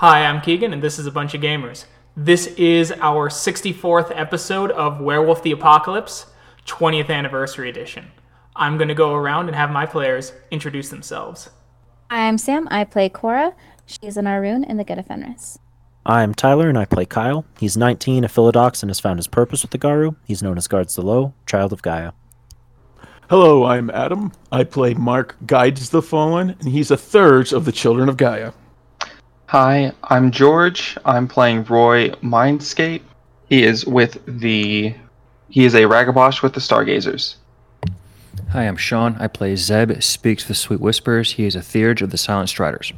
Hi, I'm Keegan, and this is a bunch of gamers. This is our 64th episode of Werewolf the Apocalypse, 20th Anniversary Edition. I'm going to go around and have my players introduce themselves. Hi, I'm Sam. I play Cora. She's an Ahroun in the Get of Fenris. I'm Tyler, and I play Kyle. He's 19, a Philodox, and has found his purpose with the Garou. He's known as Guards the Low, Child of Gaia. Hello, I'm Adam. I play Mark Guides the Fallen, and he's a Theurge of the Children of Gaia. Hi, I'm George. I'm playing Roy Mindscape. He is with the. He is a Ragabash with the Stargazers. Hi, I'm Sean. I play Zeb, speaks the Sweet Whispers. He is a Theurge of the Silent Striders.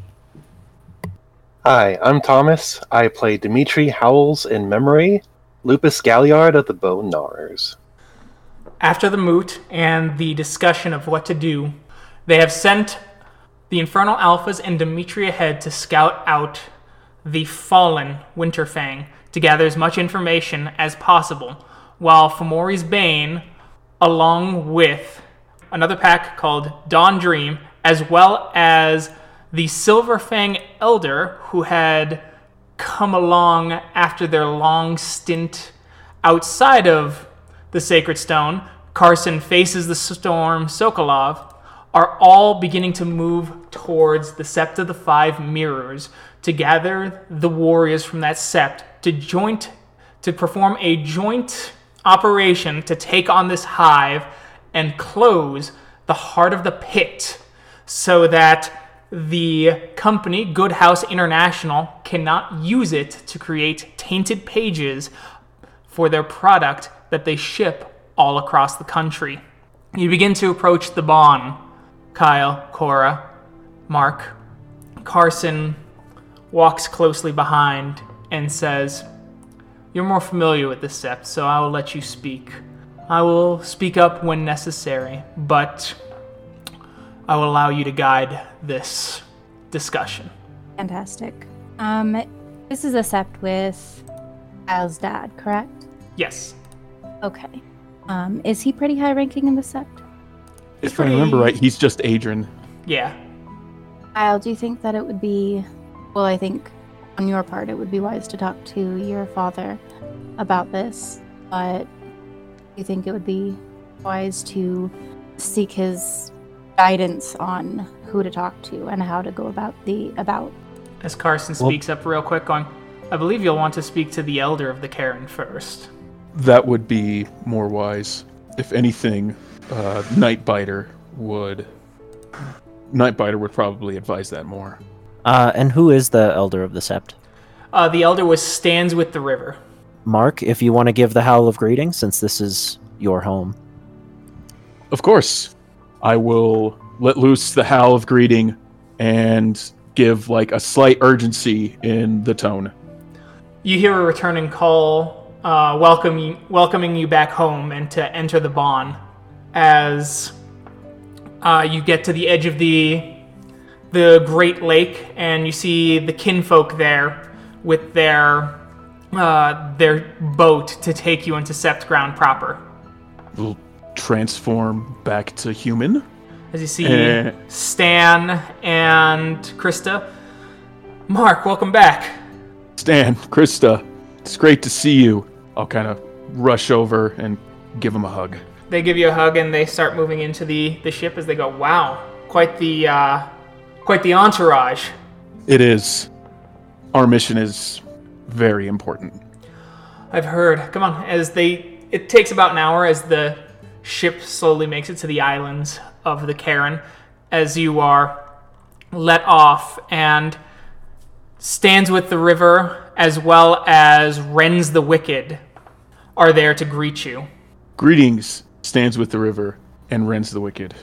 Hi, I'm Thomas. I play Dimitri Howls in Memory, Lupus Galliard of the Bone Gnawers. After the moot and the discussion of what to do, they have sent the Infernal Alphas and Dimitri ahead to scout out the fallen Winterfang to gather as much information as possible, while Fomori's Bane, along with another pack called Dawn Dream, as well as the Silverfang Elder, who had come along after their long stint outside of the Sacred Stone, Carson faces the storm, Sokolov, are all beginning to move towards the Sept of the Five Mirrors to gather the warriors from that sept to joint to perform a joint operation to take on this hive and close the heart of the pit so that the company Good House International cannot use it to create tainted pages for their product that they ship all across the country. You begin to approach the Bawn. Kyle, Cora, Mark. Carson walks closely behind and says, You're more familiar with the Sept, so I will let you speak. I will speak up when necessary, but I will allow you to guide this discussion. Fantastic. Um, this is a sept with Kyle's dad, correct? Yes. Okay. Um, is he pretty high ranking in the sept? If I remember right, he's just Adren. Yeah. Kyle, do you think that it would be, well, I think on your part, it would be wise to talk to your father about this, but do you think it would be wise to seek his guidance on who to talk to and how to go about the about? As Carson Well- speaks up real quick, going, I believe you'll want to speak to the elder of the Caern first. That would be more wise. If anything, uh, Nightbiter would. Nightbiter would probably advise that more. Uh, and who is the Elder of the Sept? Uh, the elder was stands with the river. Mark, if you want to give the Howl of Greeting, since this is your home. Of course, I will let loose the howl of greeting and give like a slight urgency in the tone. You hear a returning call, uh, welcoming welcoming you back home and to enter the Bawn. As uh, you get to the edge of the the Great Lake, and you see the kinfolk there with their uh, their boat to take you into Sept Ground proper. Will transform back to human. As you see Eh. Stan and Krista. Mark, welcome back. Stan, Krista, it's great to see you. I'll kind of rush over and give him a hug. They give you a hug and they start moving into the, the ship as they go, wow, quite the uh, quite the entourage. It is. Our mission is very important. I've heard. Come on, as they it takes about an hour as the ship slowly makes it to the islands of the Caern as you are let off and stands with the river as well as Rends the Wicked are there to greet you. Greetings, stands with the river and rends the wicked.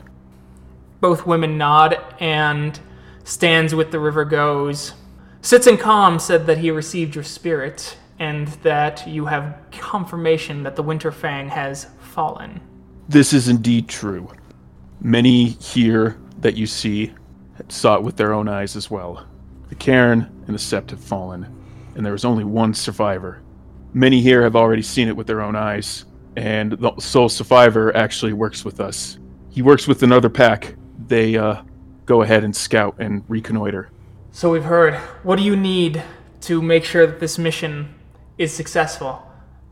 Both women nod, and stands with the river goes. Sits and calm said that he received your spirit, and that you have confirmation that the Winterfang has fallen. This is indeed true. Many here that you see saw it with their own eyes as well. The Caern and the Sept have fallen, and there is only one survivor. Many here have already seen it with their own eyes, and the sole survivor actually works with us. He works with another pack. They uh, go ahead and scout and reconnoiter. So we've heard. What do you need to make sure that this mission is successful?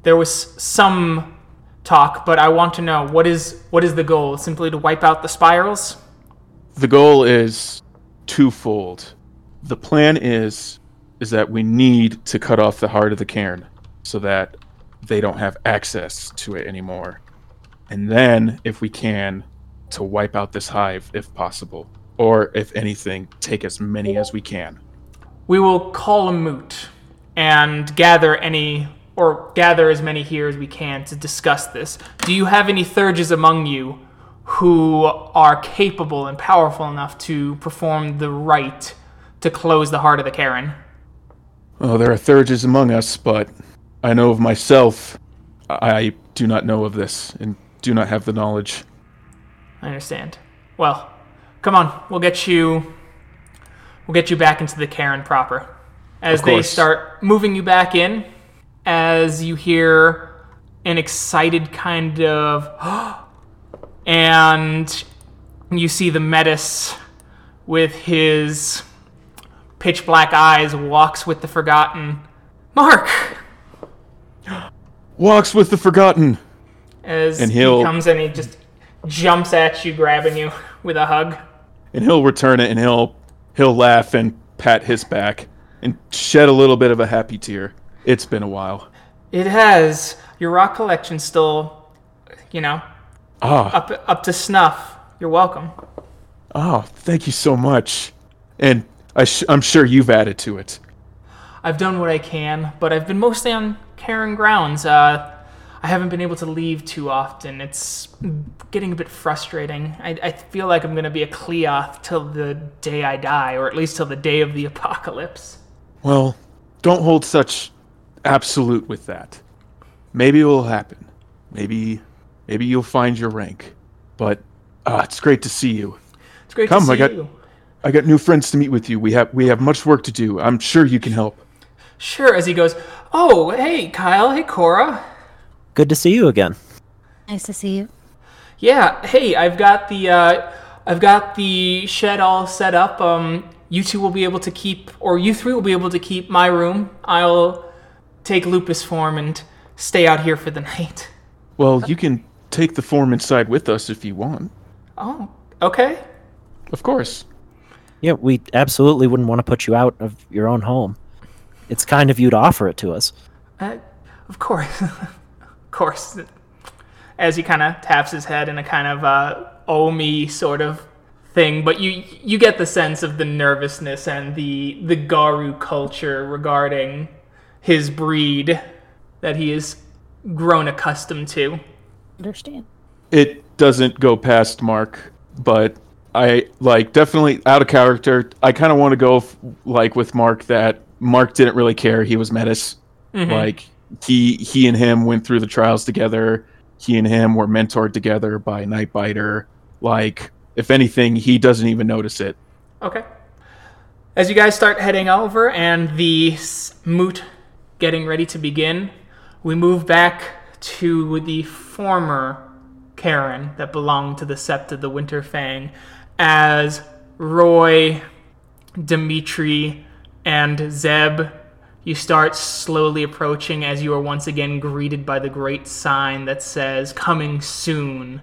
There was some talk, but I want to know what is what is the goal? Simply to wipe out the spirals? The goal is twofold. The plan is is that we need to cut off the heart of the caern so that they don't have access to it anymore. And then, if we can, to wipe out this hive if possible. Or, if anything, take as many as we can. We will call a moot and gather any or gather as many here as we can to discuss this. Do you have any Theurges among you who are capable and powerful enough to perform the rite to close the heart of the Caern? Oh, there are Theurges among us, but I know of myself. I do not know of this and do not have the knowledge. I understand. Well, come on, we'll get you we'll get you back into the Caern proper. As they start moving you back in, as you hear an excited kind of and you see the Metis with his pitch black eyes walks with the forgotten Mark Walks with the forgotten. as And he he'll- comes and he just jumps at you grabbing you with a hug. and he'll return it and he'll he'll laugh and pat his back and shed a little bit of a happy tear. It's been a while. It has. Your rock collection's still, you know, Ah, up up to snuff. You're welcome. oh, thank you so much. And I sh- I'm sure you've added to it. I've done what I can, but I've been mostly on Caern grounds. Uh, I haven't been able to leave too often. It's getting a bit frustrating. I, I feel like I'm going to be a Cliath till the day I die, or at least till the day of the apocalypse. Well, don't hold such absolute with that. Maybe it will happen. Maybe maybe you'll find your rank. But ah, it's great to see you. It's great Come, to I got- you. I got new friends to meet with you. We have we have much work to do. I'm sure you can help. Sure, as he goes, Oh, hey, Kyle. Hey, Cora. Good to see you again. Nice to see you. Yeah, hey, I've got the uh, I've got the shed all set up. Um, you two will be able to keep, or you three will be able to keep my room. I'll take lupus form and stay out here for the night. Well, you can take the form inside with us if you want. Oh, okay. Of course. Yeah, we absolutely wouldn't want to put you out of your own home. It's kind of you to offer it to us. Uh, of course, of course. As he kind of taps his head in a kind of uh, oh me sort of thing, but you you get the sense of the nervousness and the the Garou culture regarding his breed that he has grown accustomed to. Understand. It doesn't go past Mark, but I like definitely out of character. I kind of want to go f- like with Mark that Mark didn't really care. He was Metis. Mm-hmm. Like he he and him went through the trials together. He and him were mentored together by Nightbiter. Like if anything, he doesn't even notice it. Okay. As you guys start heading over and the moot getting ready to begin, we move back to the former Caern that belonged to the Sept of the Winter Fang as Roy, Dimitri, and Zeb. You start slowly approaching as you are once again greeted by the great sign that says, Coming soon,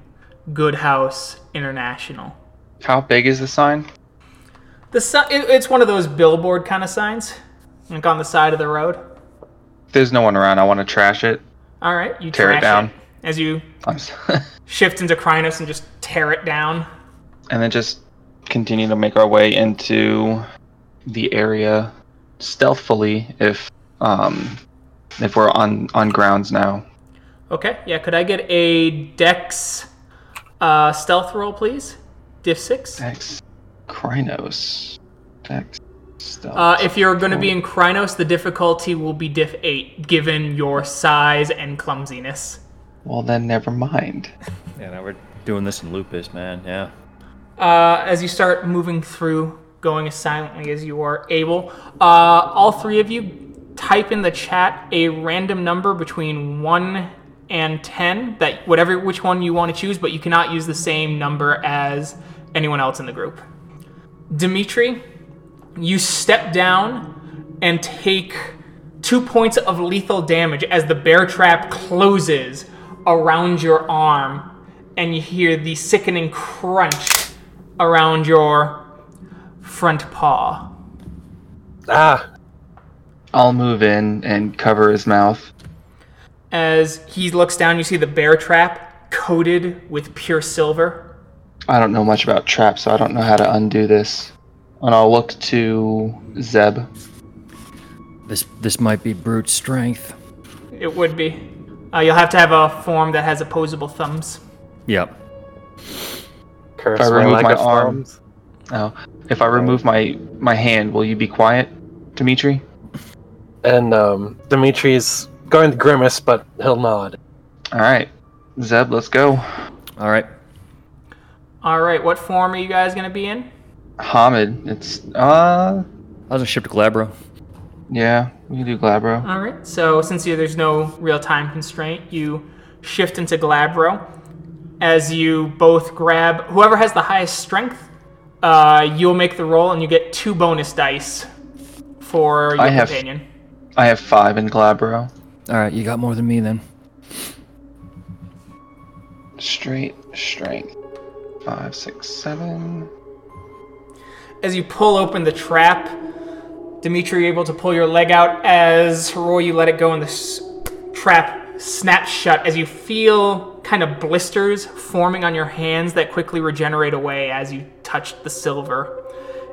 Good House International. How big is the sign? The si- it, it's one of those billboard kind of signs, like on the side of the road. There's no one around. I want to trash it. All right, you Tear it down. as you shift into Crinos and just tear it down. and then just continue to make our way into the area stealthily if um if we're on on grounds now. Okay, yeah. Could I get a Dex uh, stealth roll, please? Diff six. Dex Crinos. Dex stealth. Uh, if you're going to be in Crinos, the difficulty will be Diff eight, given your size and clumsiness. well then never mind. Yeah, now we're doing this in lupus, man. Yeah. uh, as you start moving through, going as silently as you are able. Uh, all three of you type in the chat a random number between one and ten. That whatever which one you want to choose, but you cannot use the same number as anyone else in the group. Dimitri, You step down and take two points of lethal damage as the bear trap closes around your arm, and you hear the sickening crunch around your front paw. Ah, I'll move in and cover his mouth. As he looks down, you see the bear trap coated with pure silver. I don't know much about traps, so I don't know how to undo this. And I'll look to Zeb. This this might be brute strength. It would be. Uh, you'll have to have a form that has opposable thumbs. Yep. curse If I remove lack my of arm- thumbs. Oh, if I remove my my hand, will you be quiet, Dimitri? And um, Dimitri's going to grimace, but he'll nod. All right, Zeb, let's go. All right. All right, what form are you guys gonna be in? Homid, it's uh, I was gonna ship to Glabro. yeah, we can do Glabro. All right. So since you, there's no real time constraint, you shift into Glabro. As you both grab whoever has the highest strength, uh, you'll make the roll, and you get two bonus dice for your I have- companion. I have five in Glabro. All right, you got more than me then. Straight strength. Five, six, seven. As you pull open the trap, Dimitri, you're able to pull your leg out. As Roy, you let it go, and the s- trap snaps shut. As you feel kind of blisters forming on your hands that quickly regenerate away as you touch the silver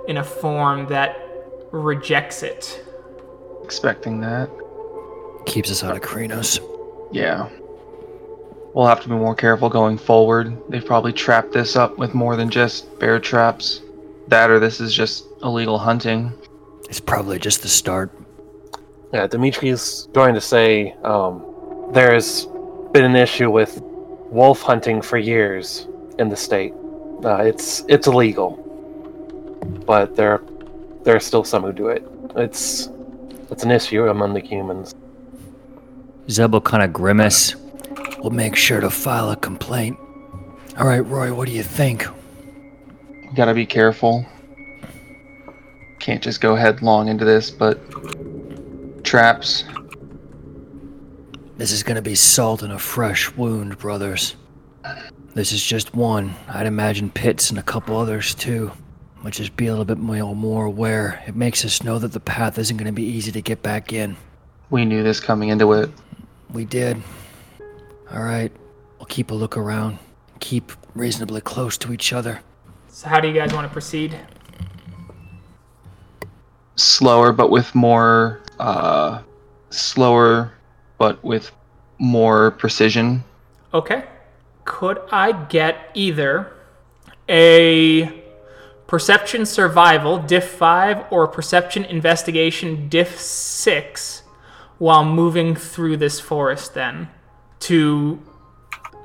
in a form that rejects it. Expecting that. Keeps us out of Crinos. Yeah. We'll have to be more careful going forward. They've probably trapped this up with more than just bear traps. That or this is just illegal hunting. It's probably just the start. Yeah, Dimitri's going to say um, there's been an issue with wolf hunting for years in the state. Uh, it's it's illegal, but there there are still some who do it. It's it's an issue among the humans. Zeb will kind of grimace. We'll make sure to file a complaint. All right, Roy, what do you think? We gotta be careful. Can't just go headlong into this, but traps. This is gonna be salt in a fresh wound, brothers. This is just one. I'd imagine pits and a couple others too. But just be a little bit more, more aware. It makes us know that the path isn't gonna be easy to get back in. We knew this coming into it. We did. All right, we'll keep a look around. Keep reasonably close to each other. So, how do you guys want to proceed? Slower, but with more. Uh, slower, but with more precision. Okay. Could I get either a perception survival diff 5 or perception investigation diff 6 while moving through this forest then to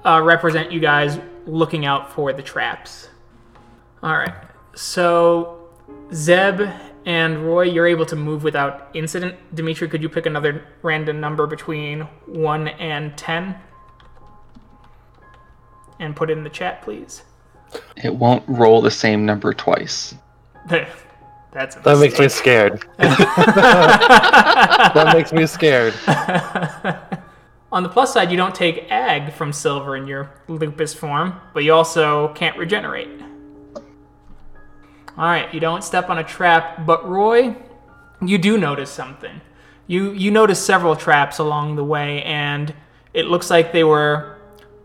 uh, represent you guys looking out for the traps? All right. So Zeb and Roy, you're able to move without incident. Dimitri, could you pick another random number between 1 and 10? And put it in the chat, please. It won't roll the same number twice. That's a That makes me scared. that makes me scared. On the plus side, you don't take agg from silver in your lupus form, but you also can't regenerate. All right, you don't step on a trap, but Roy, you do notice something. You you notice several traps along the way, and it looks like they were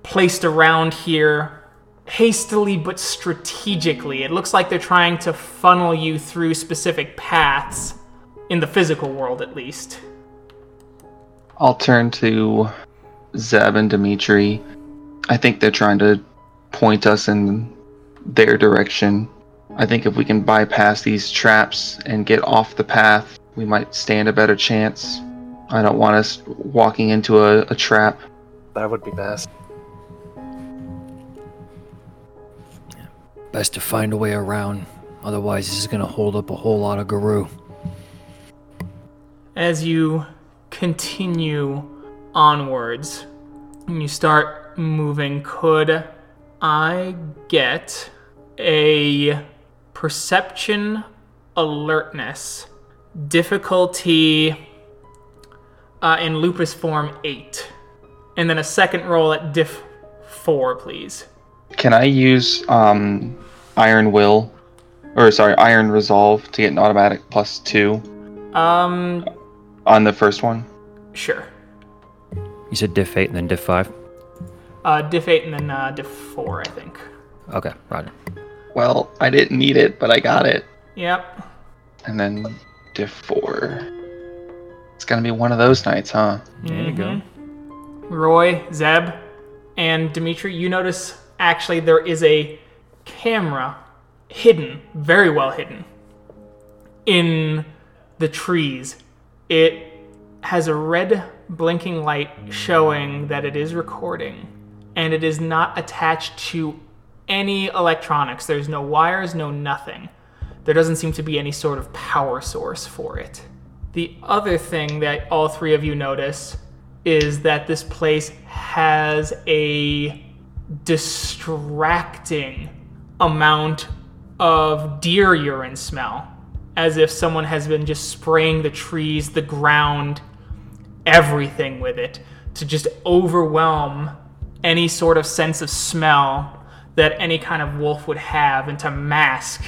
placed around here hastily but strategically. It looks like they're trying to funnel you through specific paths in the physical world, at least. I'll turn to Zeb and Dimitri. I think they're trying to point us in their direction. I think if we can bypass these traps and get off the path, we might stand a better chance. I don't want us walking into a, a trap. That would be best. Best to find a way around. Otherwise, this is gonna hold up a whole lot of Garou. as you continue onwards and you start moving, could I get a perception alertness. Difficulty uh, in lupus form 8. And then a second roll at diff 4, please. Can I use um, Iron Will, or sorry, Iron Resolve to get an automatic plus two Um, on the first one? sure. You said diff 8 and then diff 5? Uh, diff 8 and then uh, diff 4, I think. Okay, roger. Well, I didn't need it, but I got it. Yep. And then diff four. It's gonna be one of those nights, huh? There you go. Mm-hmm. Roy, Zeb, and Dimitri, you notice actually there is a camera hidden, very well hidden, in the trees. It has a red blinking light showing that it is recording, and it is not attached to any electronics. There's no wires, no nothing. There doesn't seem to be any sort of power source for it. The other thing that all three of you notice is that this place has a distracting amount of deer urine smell, as if someone has been just spraying the trees, the ground, everything with it to just overwhelm any sort of sense of smell that any kind of wolf would have and to mask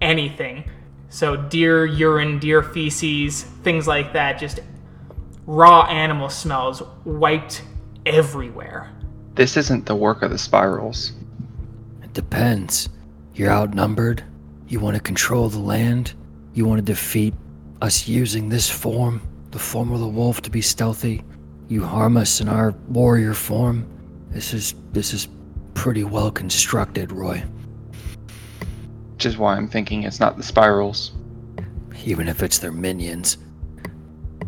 anything. So, deer urine, deer feces, things like that, just raw animal smells wiped everywhere. This isn't the work of the spirals. It depends. You're outnumbered. You want to control the land. You want to defeat us using this form, the form of the wolf, to be stealthy. You harm us in our warrior form. This is this is pretty well constructed, Roy. Which is why I'm thinking it's not the spirals. Even if it's their minions.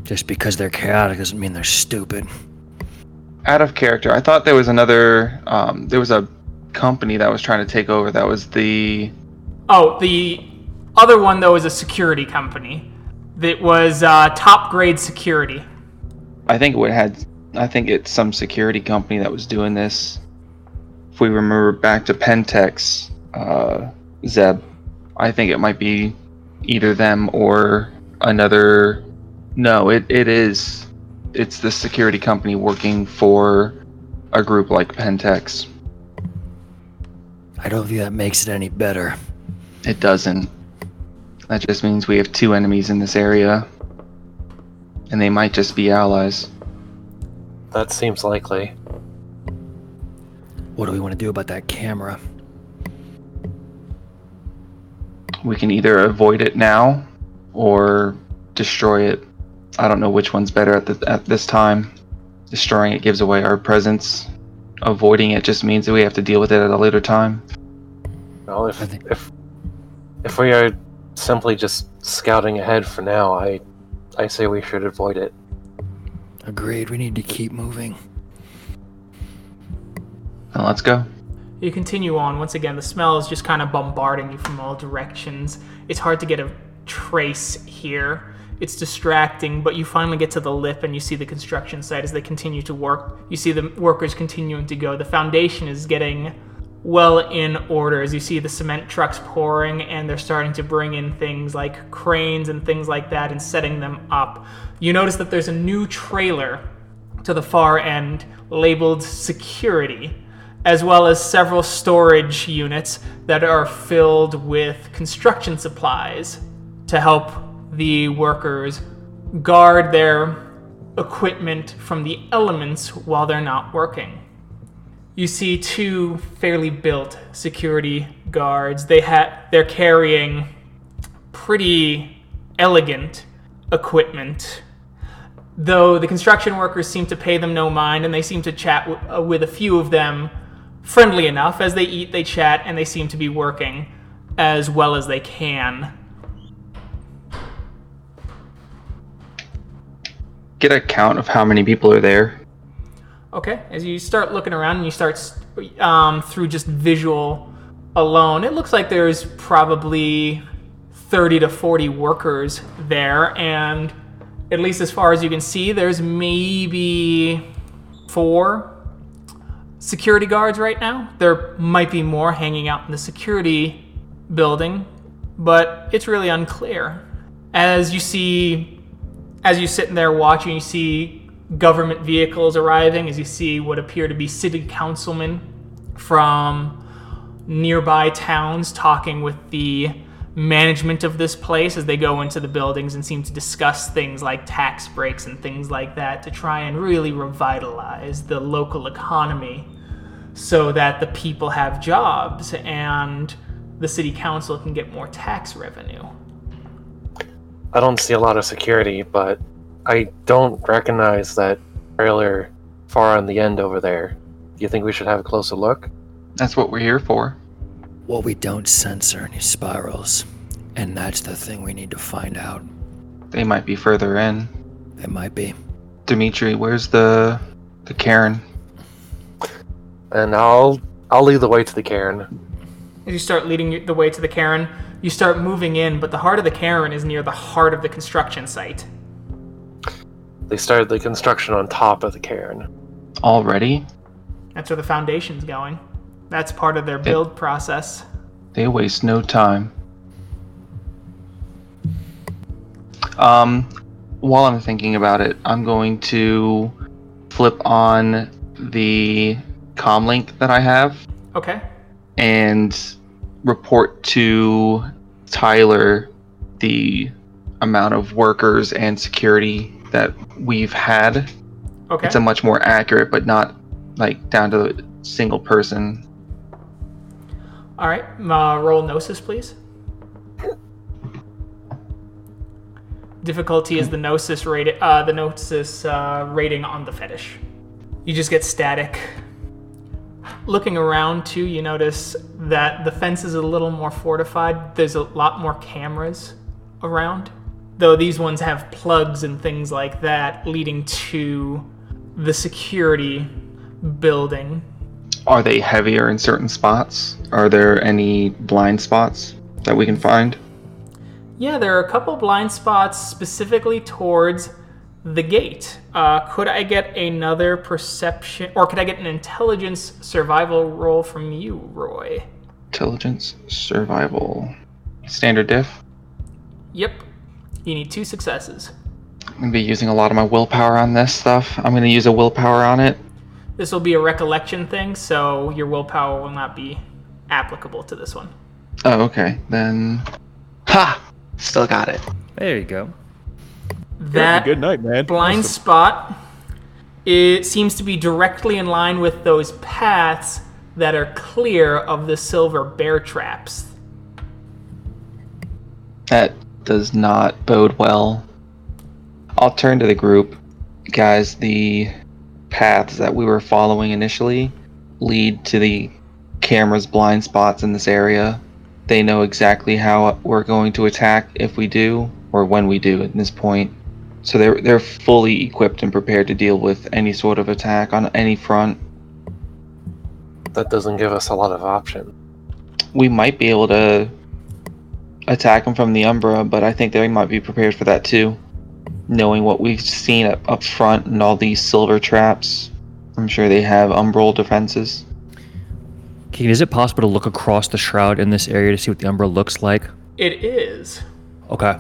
Just because they're chaotic doesn't mean they're stupid. Out of character, I thought there was another. Um, there was a company that was trying to take over. That was the. Oh, the other one, though, is a security company that was uh, top grade security. I think it had. I think it's some security company that was doing this. If we remember back to Pentex, uh, Zeb, I think it might be either them or another. No, it, it is. It's the security company working for a group like Pentex. I don't think that makes it any better. It doesn't. That just means we have two enemies in this area. And they might just be allies. That seems likely. What do we want to do about that camera? We can either avoid it now or destroy it. I don't know which one's better at, the, at this time. Destroying it gives away our presence. Avoiding it just means that we have to deal with it at a later time. Well, if think- if if we are simply just scouting ahead for now, I I say we should avoid it. Agreed, we need to keep moving. Let's go. You continue on. Once again, the smell is just kind of bombarding you from all directions. It's hard to get a trace here. It's distracting, but you finally get to the lip and you see the construction site as they continue to work. You see the workers continuing to go. The foundation is getting well in order as you see the cement trucks pouring and they're starting to bring in things like cranes and things like that and setting them up. You notice that there's a new trailer to the far end labeled security, as well as several storage units that are filled with construction supplies to help the workers guard their equipment from the elements while they're not working. You see two fairly built security guards. They ha- they're carrying pretty elegant equipment though the construction workers seem to pay them no mind and they seem to chat w- uh, with a few of them friendly enough. As they eat they chat and they seem to be working as well as they can. Get a count of how many people are there. okay as you start looking around and you start um, through just visual alone it looks like there's probably 30 to 40 workers there. And at least as far as you can see there's maybe four security guards right now. There might be more hanging out in the security building, but it's really unclear. As you see, as you sit in there watching, you see government vehicles arriving, as you see what appear to be city councilmen from nearby towns talking with the management of this place as they go into the buildings and seem to discuss things like tax breaks and things like that to try and really revitalize the local economy so that the people have jobs and the city council can get more tax revenue. I don't see a lot of security, but I don't recognize that trailer far on the end over there. Do you think we should have a closer look? That's what we're here for. What we don't sense are any spirals. And that's the thing we need to find out. They might be further in. It might be. Dimitri, where's the the Caern? And I'll I'll lead the way to the caern. As you start leading the way to the caern, you start moving in, but the heart of the caern is near the heart of the construction site. They started the construction on top of the caern. Already? That's where the foundation's going. That's part of their build process. They waste no time. Um, while I'm thinking about it, I'm going to flip on the comlink that I have Okay. and report to Tyler the amount of workers and security that we've had. Okay. It's a much more accurate, but not like down to a single person. All right. Uh, roll Gnosis, please. Difficulty is the Gnosis rating. Uh, the Gnosis uh, rating on the fetish. You just get static. Looking around too, you notice that the fence is a little more fortified. There's a lot more cameras around, though these ones have plugs and things like that leading to the security building Are they heavier in certain spots? Are there any blind spots that we can find? Yeah, there are a couple blind spots specifically towards the gate. Uh, could I get another perception, or could I get an intelligence survival roll from you, Roy? Intelligence, survival, standard diff. Yep. You need two successes. I'm gonna be using a lot of my willpower on this stuff. I'm gonna use a willpower on it. This will be a recollection thing, so your willpower will not be applicable to this one. Oh, okay. Then, ha! Still got it. There you go. That Good night, man. blind Awesome. spot it seems to be directly in line with those paths that are clear of the silver bear traps That does not bode well. I'll turn to the group. Guys, the paths that we were following initially lead to the camera's blind spots in this area. They know exactly how we're going to attack if we do, or when we do at this point. So they're they're fully equipped and prepared to deal with any sort of attack on any front. That doesn't give us a lot of option. We might be able to attack them from the Umbra, but I think they might be prepared for that too. Knowing what we've seen up, up front and all these silver traps, I'm sure they have umbral defenses. Keegan, is it possible to look across the shroud in this area to see what the Umbra looks like? it is Okay.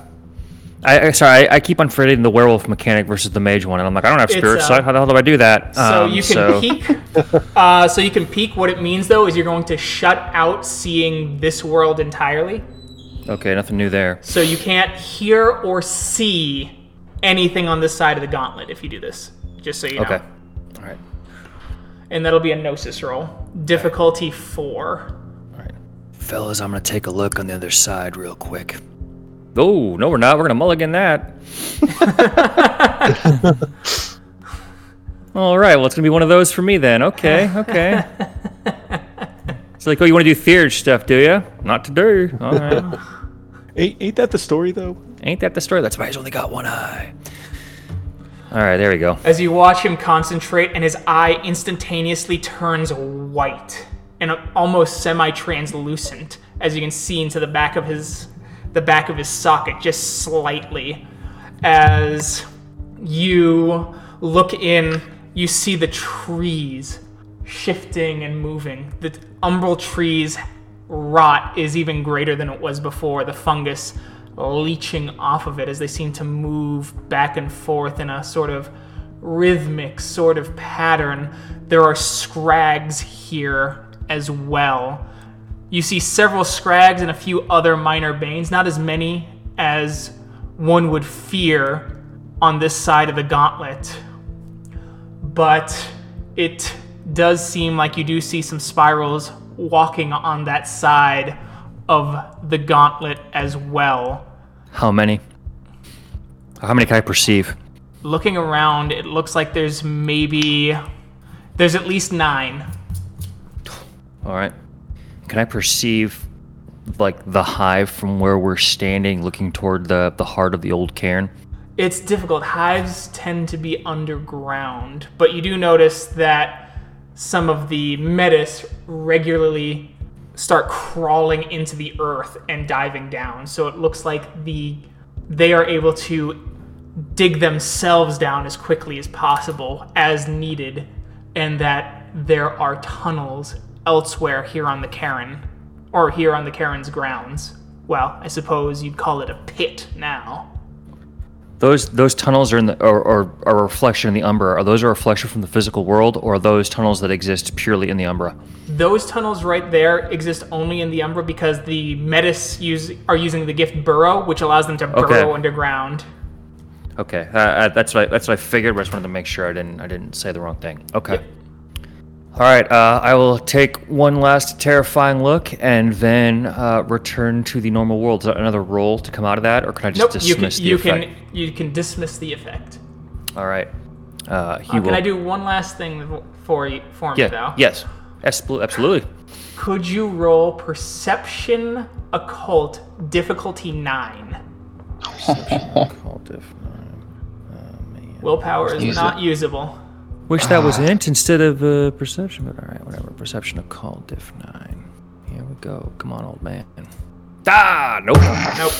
I, I sorry, I, I keep on forgetting the werewolf mechanic versus the mage one, and I'm like, I don't have It's, spirit uh, sight. How the hell do I do that? So Um, you can so- peek. Uh, so you can peek. What it means though is you're going to shut out seeing this world entirely. Okay, nothing new there. So you can't hear or see anything on this side of the gauntlet if you do this. Just so you know. Okay. All right. And that'll be a gnosis roll. Difficulty four. All right. Fellas, I'm going to take a look on the other side real quick. Oh, no, we're not. We're going to mulligan that. All right. Well, it's going to be one of those for me then. Okay. Okay. it's like, oh, you want to do theurge stuff, do you? Not today. All right. Ain't, ain't that the story though? Ain't that the story? That's why he's only got one eye. All right, there we go. As you watch him concentrate, and his eye instantaneously turns white and almost semi-translucent, as you can see into the back of his the back of his socket, just slightly. As you look in, you see the trees shifting and moving. The umbral trees rot is even greater than it was before. The fungus leaching off of it as they seem to move back and forth in a sort of rhythmic sort of pattern. There are scrags here as well. You see several scrags and a few other minor banes, not as many as one would fear on this side of the gauntlet. But it does seem like you do see some spirals walking on that side of the gauntlet as well. How many? How many can I perceive? Looking around, it looks like there's maybe there's at least 9. All right. Can I perceive like the hive from where we're standing, looking toward the the heart of the old caern? It's difficult. Hives tend to be underground, but you do notice that some of the metis regularly start crawling into the earth and diving down. So it looks like the they are able to dig themselves down as quickly as possible as needed and that there are tunnels elsewhere here on the Caern or here on the Caern's grounds. Well, I suppose you'd call it a pit now. Those those tunnels are in the or, a reflection in the Umbra. Are those a reflection from the physical world, or are those tunnels that exist purely in the Umbra? Those tunnels right there exist only in the Umbra because the Metis use are using the gift burrow, which allows them to burrow Okay. underground. Okay, uh, uh, that's what I, that's what I figured. But I just wanted to make sure I didn't I didn't say the wrong thing. Okay. All right, uh, I will take one last terrifying look and then uh, return to the normal world. Is there another roll to come out of that, or can I just Nope, you can dismiss the you effect? can you can dismiss the effect. All right. Uh, he Uh, will. can I do one last thing for you for me Yeah. though? Yes. Absolutely. Could you roll perception occult difficulty nine? Call diff nine. Oh man. Willpower is Use not usable. Wish that was int instead of uh, perception, but all right, whatever. Perception of call diff nine. Here we go. Come on, old man. Ah, nope. Nope.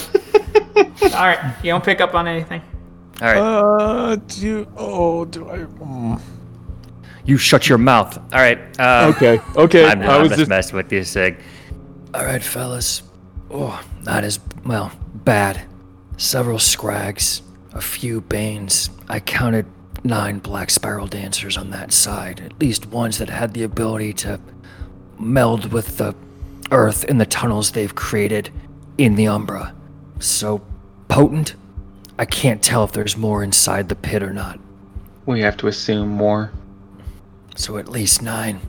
All right, you don't pick up on anything. All right, Uh, do oh, do I? mm. you shut your mouth. All right. Uh, Okay, okay. I'm I not was just just messing with you, Sig. All right, fellas. Oh, not as well bad. Several scrags, a few banes. I counted nine black spiral dancers on that side. At least ones that had the ability to meld with the earth in the tunnels they've created in the Umbra. So potent. I can't tell if there's more inside the pit or not. We have to assume more. So at least nine.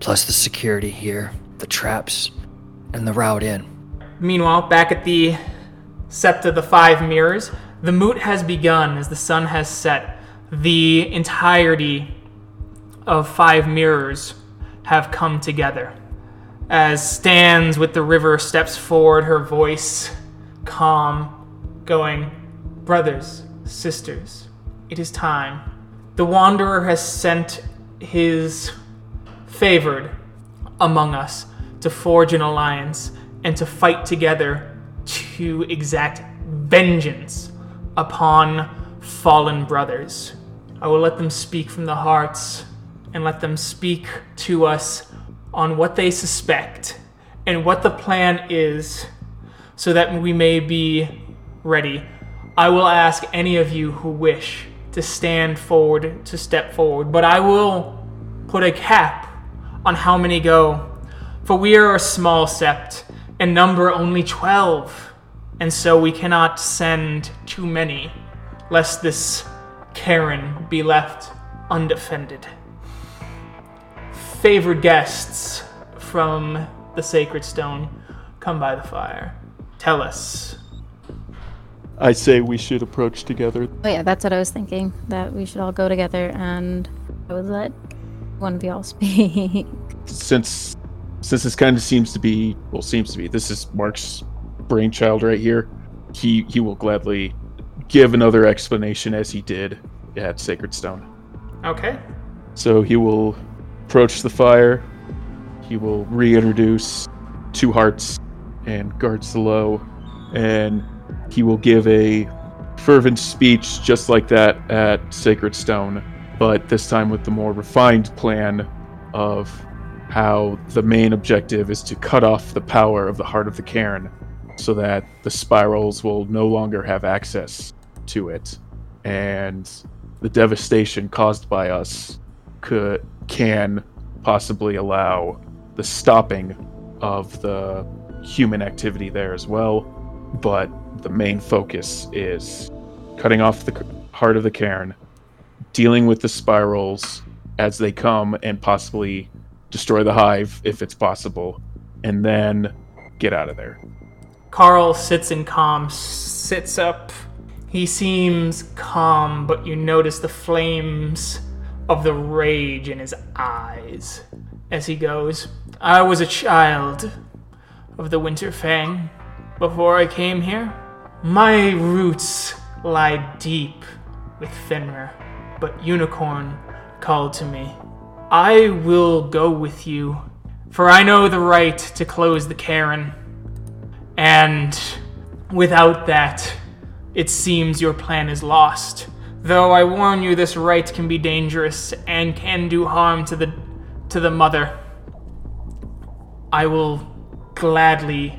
Plus the security here, the traps, and the route in. Meanwhile, back at the Sept of the Five Mirrors, the moot has begun as the sun has set. The entirety of Five Mirrors have come together. As stands with the river steps forward, her voice calm, going, Brothers, sisters, it is time. The Wanderer has sent his favored among us to forge an alliance and to fight together to exact vengeance upon fallen brothers. I will let them speak from the hearts and let them speak to us on what they suspect and what the plan is so that we may be ready. I will ask any of you who wish to stand forward to step forward, but I will put a cap on how many go. For we are a small sept and number only 12, and so we cannot send too many, lest this Caern be left undefended. Favored guests from the sacred stone, come by the fire. Tell us. I say we should approach together. Oh yeah, that's what I was thinking. That we should all go together and I would let one of y'all speak. Since since this kind of seems to be well, seems to be this is Mark's brainchild right here. He he will gladly give another explanation as he did at Sacred Stone. Okay. So he will approach the fire. He will reintroduce Two Hearts and Guards the Low, and he will give a fervent speech just like that at Sacred Stone, but this time with the more refined plan of how the main objective is to cut off the power of the heart of the caern so that the spirals will no longer have access to it and the devastation caused by us could can possibly allow the stopping of the human activity there as well but the main focus is cutting off the heart of the caern dealing with the spirals as they come and possibly destroy the hive if it's possible and then get out of there Carl sits in calm, sits up. He seems calm, but you notice the flames of the rage in his eyes as he goes. I was a child of the Winter Fang before I came here. My roots lie deep with Fenrir, but Unicorn called to me. I will go with you, for I know the rite to close the caern. And without that, it seems your plan is lost. Though I warn you, this rite can be dangerous and can do harm to the to the mother. I will gladly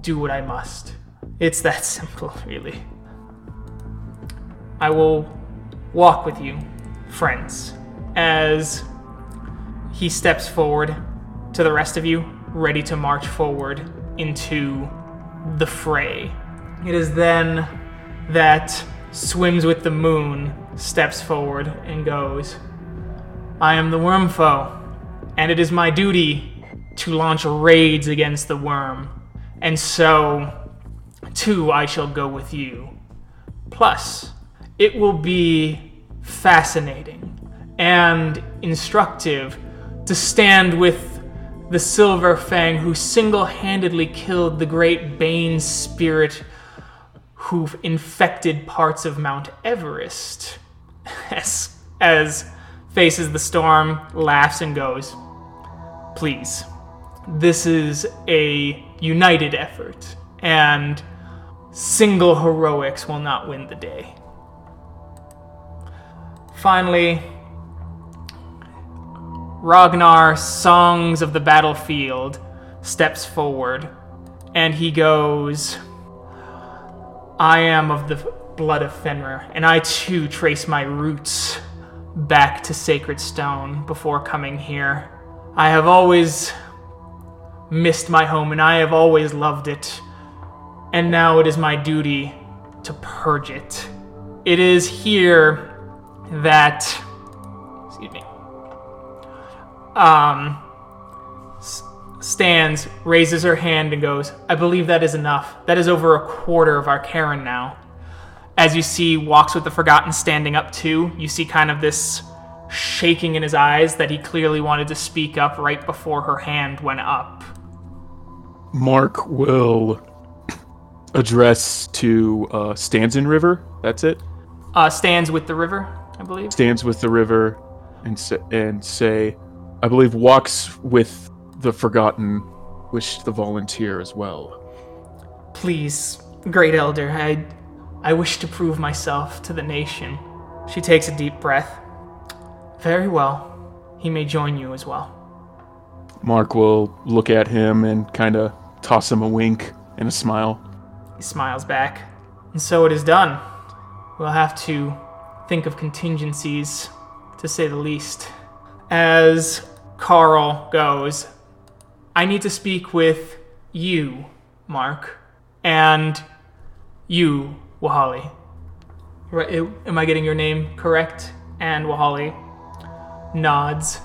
do what I must. It's that simple, really. I will walk with you, friends, as he steps forward to the rest of you, ready to march forward into the fray. It is then that Swims with the Moon steps forward and goes, I am the worm foe, and it is my duty to launch raids against the worm, and so, too, I shall go with you. Plus, it will be fascinating and instructive to stand with the Silver Fang who single handedly killed the great Bane spirit who infected parts of Mount Everest. As, as faces the storm, laughs, and goes, Please, this is a united effort, and single heroics will not win the day. Finally, Ragnar, Songs of the Battlefield, steps forward and he goes, I am of the blood of Fenrir, and I too trace my roots back to Sacred Stone before coming here. I have always missed my home, and I have always loved it, and now it is my duty to purge it. It is here that. Excuse me um, stands, raises her hand, and goes, I believe that is enough. That is over a quarter of our Caern now. As you see, walks with the Forgotten standing up too, you see kind of this shaking in his eyes that he clearly wanted to speak up right before her hand went up. Mark will address to uh, Stanson River. That's it. Uh, stands with the river, I believe. Stands with the river and say, and say, I believe walks with the forgotten. Wish to volunteer as well. Please, Great Elder, I, I wish to prove myself to the nation. She takes a deep breath. Very well. He may join you as well. Mark will look at him and kind of toss him a wink and a smile. He smiles back. And so it is done. We'll have to think of contingencies, to say the least. As Carl goes, I need to speak with you, Mark, and you, Wahali. Right, am I getting your name correct? And Wahali nods.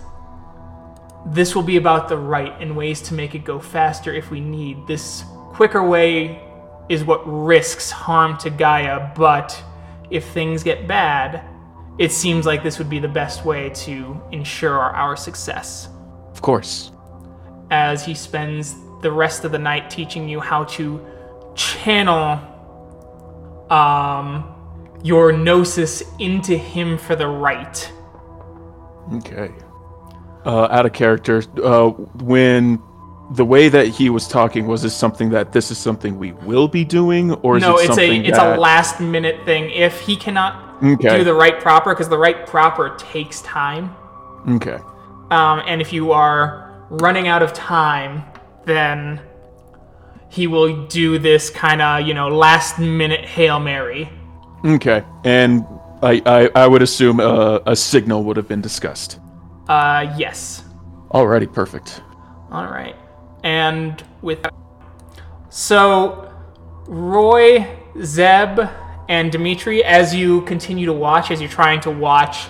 This will be about the right and ways to make it go faster if we need. This quicker way is what risks harm to Gaia, but if things get bad, it seems like this would be the best way to ensure our success. Of course. As he spends the rest of the night teaching you how to channel um, your gnosis into him for the rite. Okay. Uh, out of character. Uh, when the way that he was talking was this something that this is something we will be doing, or is no, it it's a it's that... a last minute thing. If he cannot Okay. do the rite proper, because the rite proper takes time, Okay. um, and if you are running out of time, then he will do this kind of, you know, last minute Hail Mary. Okay, and I I, I would assume uh, a signal would have been discussed. Uh, yes. Alrighty, perfect. All right. And with so Roy, Zeb, and Dimitri, as you continue to watch, as you're trying to watch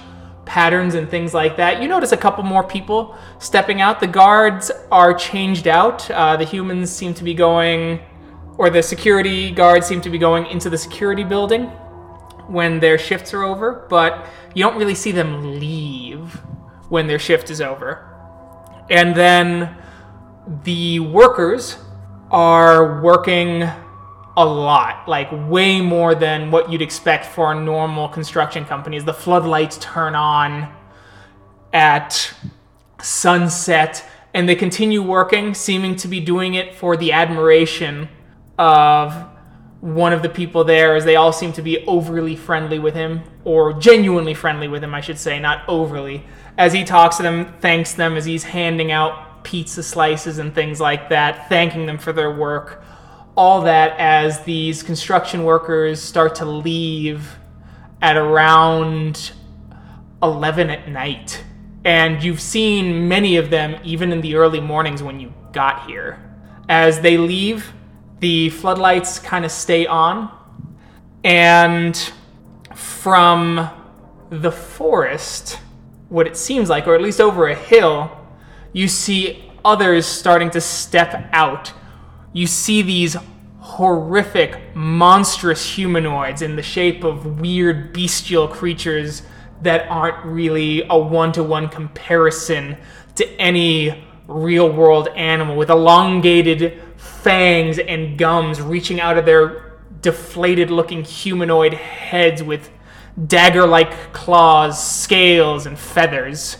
patterns and things like that, you notice a couple more people stepping out. The guards are changed out. Uh, the humans seem to be going, or the security guards seem to be going into the security building when their shifts are over, but you don't really see them leave when their shift is over. And then the workers are working a lot, like way more than what you'd expect for a normal construction companies. The floodlights turn on at sunset and they continue working, seeming to be doing it for the admiration of one of the people there, as they all seem to be overly friendly with him, or genuinely friendly with him, I should say, not overly. As he talks to them, thanks them as he's handing out pizza slices and things like that, thanking them for their work. All that as these construction workers start to leave at around 11 at night. And you've seen many of them even in the early mornings when you got here. As they leave, the floodlights kind of stay on. And from the forest, what it seems like, or at least over a hill, you see others starting to step out. You see these horrific, monstrous humanoids in the shape of weird, bestial creatures that aren't really a one to one comparison to any real world animal with elongated fangs and gums reaching out of their deflated looking humanoid heads with dagger like claws, scales, and feathers.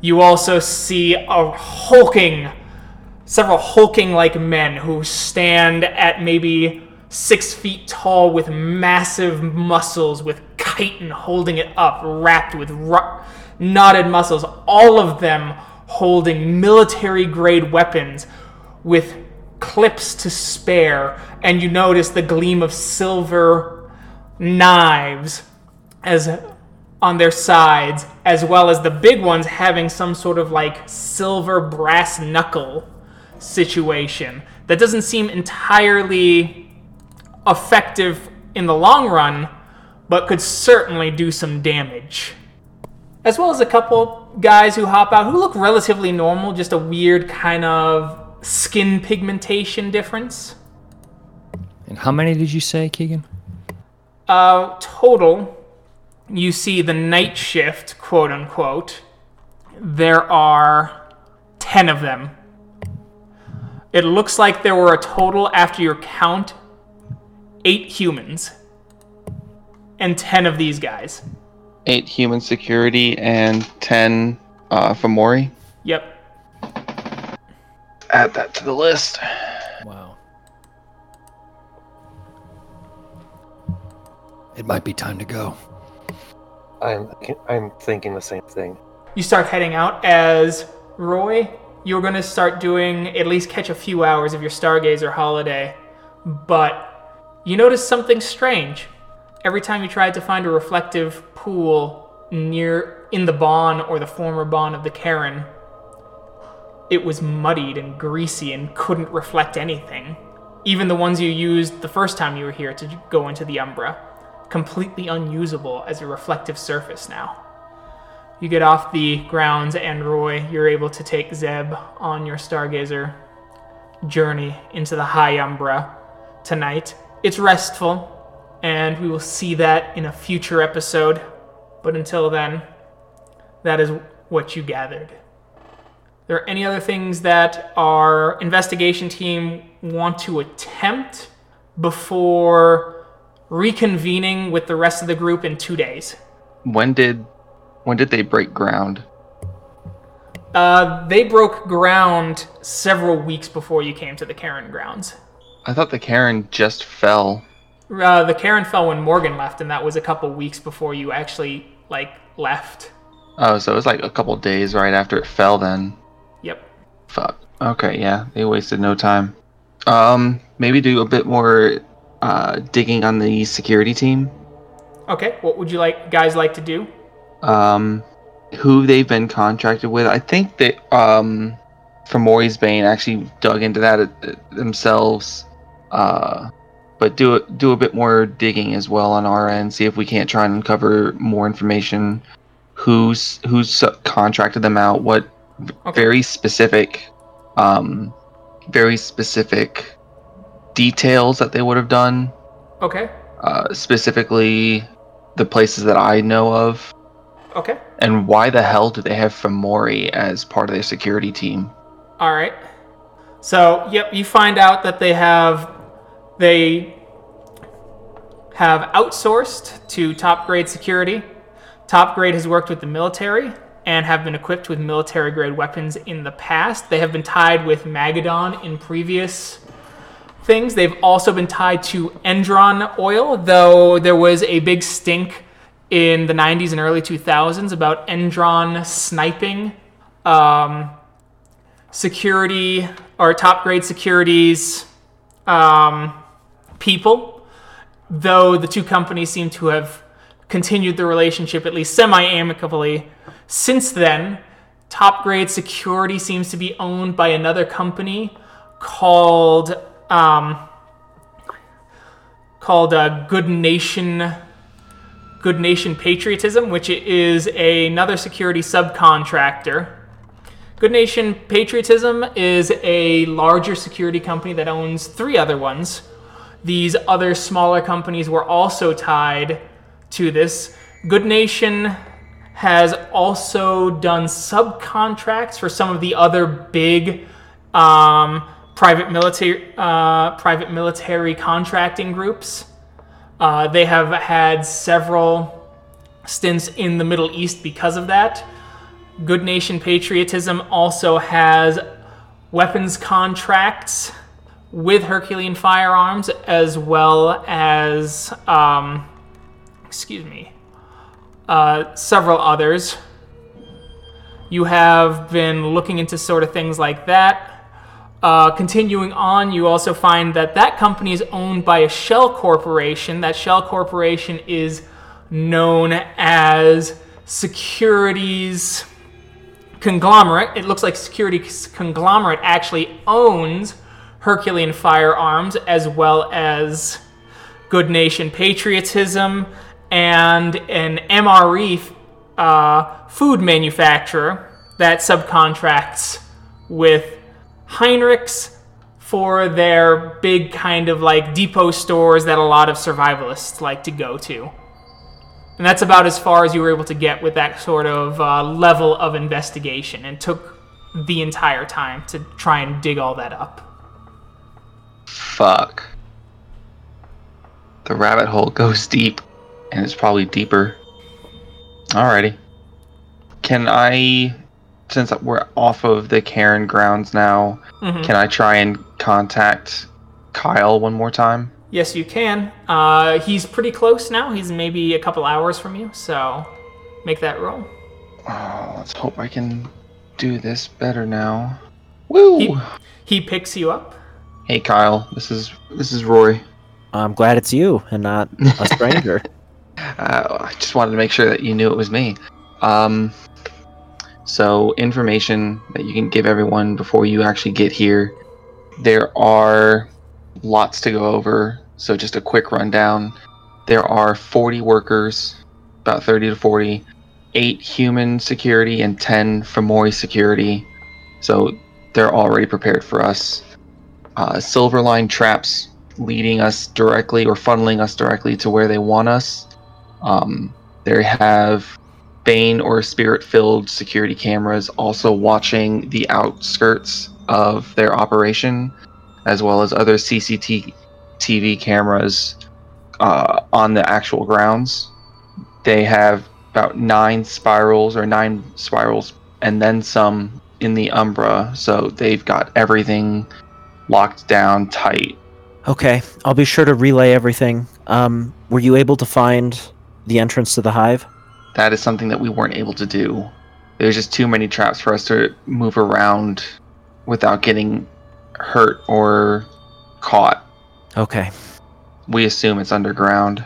You also see a hulking, several hulking like men who stand at maybe six feet tall with massive muscles, with chitin holding it up, wrapped with ru- knotted muscles, all of them holding military grade weapons with clips to spare, and you notice the gleam of silver knives as on their sides, as well as the big ones having some sort of like silver brass knuckle situation that doesn't seem entirely effective in the long run, but could certainly do some damage. As well as a couple guys who hop out who look relatively normal, just a weird kind of skin pigmentation difference. And how many did you say, Keegan? Uh, total, you see the night shift, quote unquote. There are 10 of them. It looks like there were a total, after your count, eight humans and 10 of these guys. Eight human security and ten uh, Fomori. Yep. Add that to the list. Wow. It might be time to go. I'm I'm thinking the same thing. You start heading out as Roy. You're going to start doing at least catch a few hours of your Stargazer holiday, but you notice something strange. Every time you tried to find a reflective pool near in the Bawn or the former Bawn of the Caern, it was muddied and greasy and couldn't reflect anything. Even the ones you used the first time you were here to go into the Umbra, completely unusable as a reflective surface now. You get off the grounds, and Roy, you're able to take Zeb on your Stargazer journey into the High Umbra tonight. It's restful, and we will see that in a future episode. But until then, that is what you gathered. There are any other things that our investigation team want to attempt before reconvening with the rest of the group in two days? When did when did they break ground? Uh, they broke ground several weeks before you came to the Caern grounds. I thought the Caern just fell. Uh, the Caern fell when Morgan left, and that was a couple weeks before you actually like left. Oh, so it was like a couple days right after it fell then. Yep. Fuck. Okay, yeah, they wasted no time. Um, maybe do a bit more uh, digging on the security team. Okay, what would you like guys like to do? Um, who they've been contracted with. I think that um, from Fomori's Bane actually dug into that uh, themselves. Uh, but do a, do a bit more digging as well on our end. See if we can't try and uncover more information. Who's who's contracted them out? What Okay. very specific, um, very specific details that they would have done. Okay. Uh, specifically, the places that I know of. Okay. And why the hell do they have Fomori as part of their security team? All right. So, yep, you find out that they have they have outsourced to top grade security. Top grade has worked with the military and have been equipped with military grade weapons in the past. They have been tied with Magadon in previous things. They've also been tied to Endron oil, though there was a big stink in the 90s and early 2000s about Endron sniping um, security or top grade securities um, people, though the two companies seem to have continued the relationship at least semi amicably. Since then, top grade security seems to be owned by another company called um, called uh, Good Nation Good Nation Patriotism, which is another security subcontractor. Good Nation Patriotism is a larger security company that owns three other ones. These other smaller companies were also tied to this. Good Nation has also done subcontracts for some of the other big um, private military uh, private military contracting groups. Uh, they have had several stints in the Middle East because of that. Good Nation Patriotism also has weapons contracts with Herculean Firearms as well as, um, excuse me, uh, several others. You have been looking into sort of things like that. Uh, continuing on, you also find that that company is owned by a shell corporation. That shell corporation is known as Securities Conglomerate. It looks like Securities Conglomerate actually owns Herculean Firearms as well as Good Nation Patriotism and an MRE uh, food manufacturer that subcontracts with Heinrichs for their big kind of like depot stores that a lot of survivalists like to go to. And that's about as far as you were able to get with that sort of uh, level of investigation and took the entire time to try and dig all that up. Fuck. The rabbit hole goes deep, and it's probably deeper. Alrighty. Can I, since we're off of the Caern grounds now, Mhm. can I try and contact Kyle one more time? Yes, you can. Uh, he's pretty close now. He's maybe a couple hours from you, so make that roll. Oh, let's hope I can do this better now. Woo! He, he picks you up. Hey Kyle, this is this is Roy. I'm glad it's you and not a stranger. Uh, I just wanted to make sure that you knew it was me. Um, so information that you can give everyone before you actually get here. There are lots to go over. So just a quick rundown. There are 40 workers, about 30 to 40, eight human security and 10 Fomori security. So they're already prepared for us. Uh, Silverline traps leading us directly or funneling us directly to where they want us. Um, they have Bane or spirit filled security cameras also watching the outskirts of their operation, as well as other CCTV cameras uh, on the actual grounds. They have about nine spirals or nine spirals and then some in the Umbra, so they've got everything locked down tight. Okay, I'll be sure to relay everything. Um, were you able to find the entrance to the hive? That is something that we weren't able to do. There's just too many traps for us to move around without getting hurt or caught. Okay. We assume it's underground.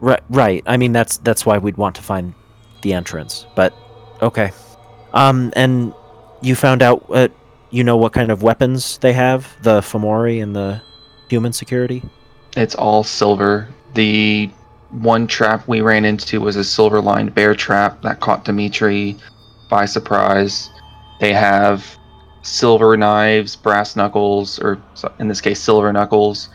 Right. Right. I mean, that's that's why we'd want to find the entrance. But okay. Um, and you found out. Uh, you know what kind of weapons they have? The Fomori and the human security. It's all silver. The one trap we ran into was a silver lined bear trap that caught Dimitri by surprise. They have silver knives, brass knuckles, or in this case, silver knuckles.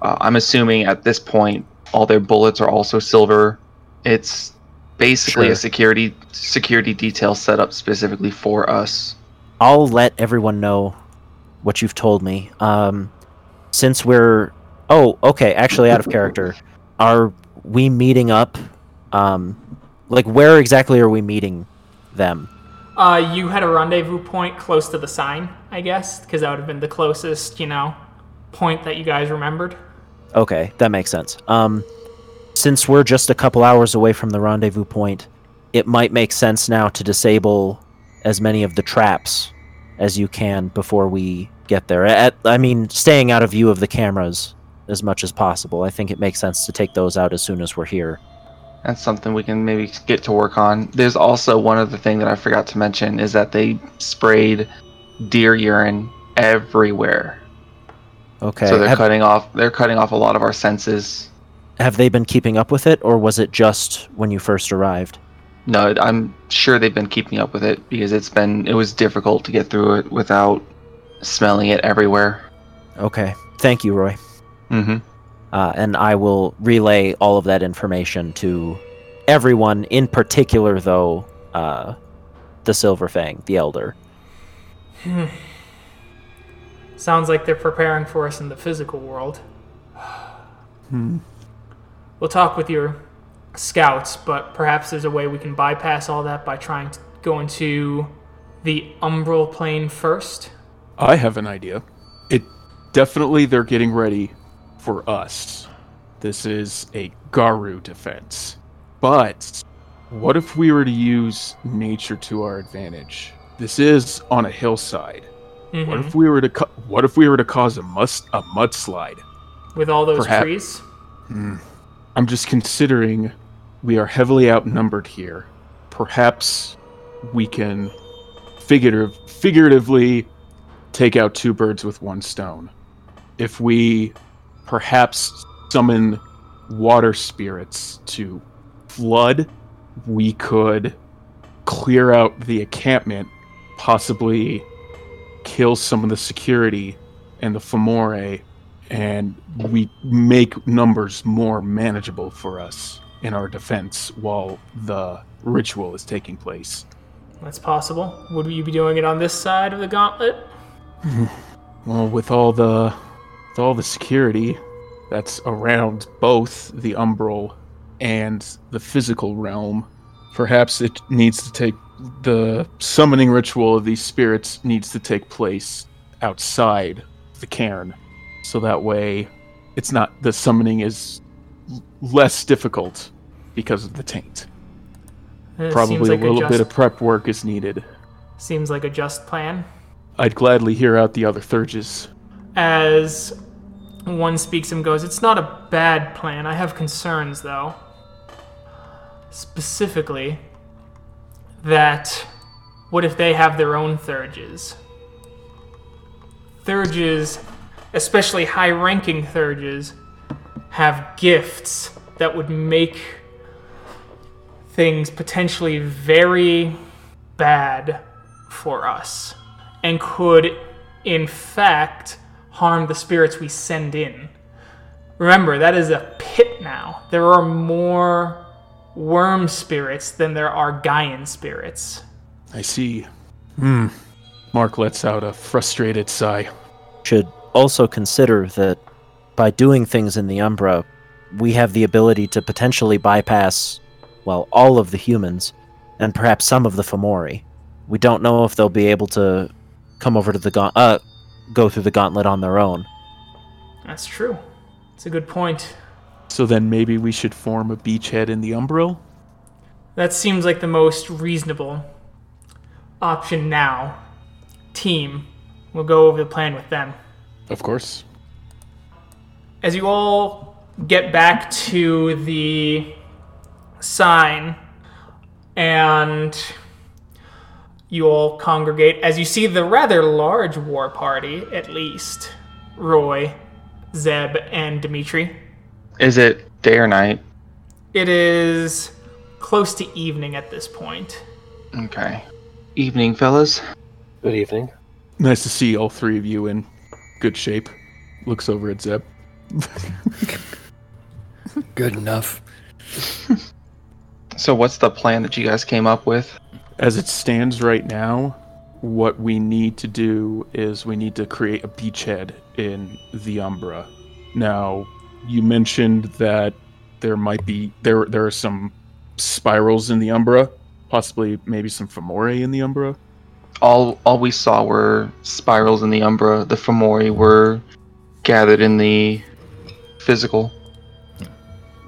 Uh, I'm assuming at this point all their bullets are also silver. It's basically Sure. a security security detail set up specifically for us. I'll let everyone know what you've told me. Um, since we're oh okay, actually out of character, are we meeting up? Um, like where exactly are we meeting them? Uh, you had a rendezvous point close to the sign, I guess, because that would have been the closest, you know, point that you guys remembered. Okay, that makes sense. Um, since we're just a couple hours away from the rendezvous point, it might make sense now to disable as many of the traps as you can before we get there. At, I mean, staying out of view of the cameras as much as possible. I think it makes sense to take those out as soon as we're here. That's something we can maybe get to work on. There's also one other thing that I forgot to mention is that they sprayed deer urine everywhere. Okay. So they're have, cutting off they're cutting off a lot of our senses. have they been keeping up with it, or was it just when you first arrived? No, I'm sure they've been keeping up with it because it's been it was difficult to get through it without smelling it everywhere. Okay. Thank you, Roy. Mm-hmm. uh, and I will relay all of that information to everyone. In particular, though, uh, the Silver Fang, the Elder. Hmm. Sounds like they're preparing for us in the physical world. hmm. We'll talk with your scouts, but perhaps there's a way we can bypass all that by trying to go into the umbral plane first. I have an idea. It definitely they're getting ready for us. This is a Garou defense. But what if we were to use nature to our advantage? This is on a hillside. What Mhm. if we were to cu- what if we were to cause a must a mudslide? With all those Perhaps- trees. I'm just considering we are heavily outnumbered here. Perhaps we can figurative, figuratively take out two birds with one stone. If we perhaps summon water spirits to flood, we could clear out the encampment, possibly kill some of the security and the Fomori, and we make numbers more manageable for us in our defense while the ritual is taking place. That's possible. Would you be doing it on this side of the gauntlet? Well, with all the with all the security that's around both the umbral and the physical realm, perhaps it needs to take the summoning ritual of these spirits needs to take place outside the caern. So that way it's not the summoning is less difficult because of the taint. It Probably like a little just, bit of prep work is needed. seems like a just plan. I'd gladly hear out the other Theurges. As one speaks and goes, It's not a bad plan. I have concerns, though. Specifically, that what if they have their own Theurges? Theurges, especially high ranking Theurges, have gifts that would make things potentially very bad for us and could, in fact, harm the spirits we send in. Remember, that is a pit now. There are more worm spirits than there are Gaian spirits. I see. Hmm. Mark lets out a frustrated sigh. Should also consider that by doing things in the Umbra, we have the ability to potentially bypass, well, all of the humans and perhaps some of the Fomori. We don't know if they'll be able to come over to the gaunt, uh, go through the gauntlet on their own. That's true. It's a good point. So then maybe we should form a beachhead in the Umbril? That seems like the most reasonable option now. Team, we'll go over the plan with them. Of course. As you all get back to the sign and you all congregate, as you see the rather large war party, at least Roy, Zeb, and Dimitri. Is it day or night? It is close to evening at this point. Okay. Evening, fellas. Good evening. Nice to see all three of you in good shape. Looks over at Zeb. Good enough. So, what's the plan that you guys came up with? As it stands right now, what we need to do is we need to create a beachhead in the Umbra. Now, you mentioned that there might be there there are some spirals in the Umbra, possibly maybe some Fomori in the Umbra. All all we saw were spirals in the Umbra. The Fomori were gathered in the physical.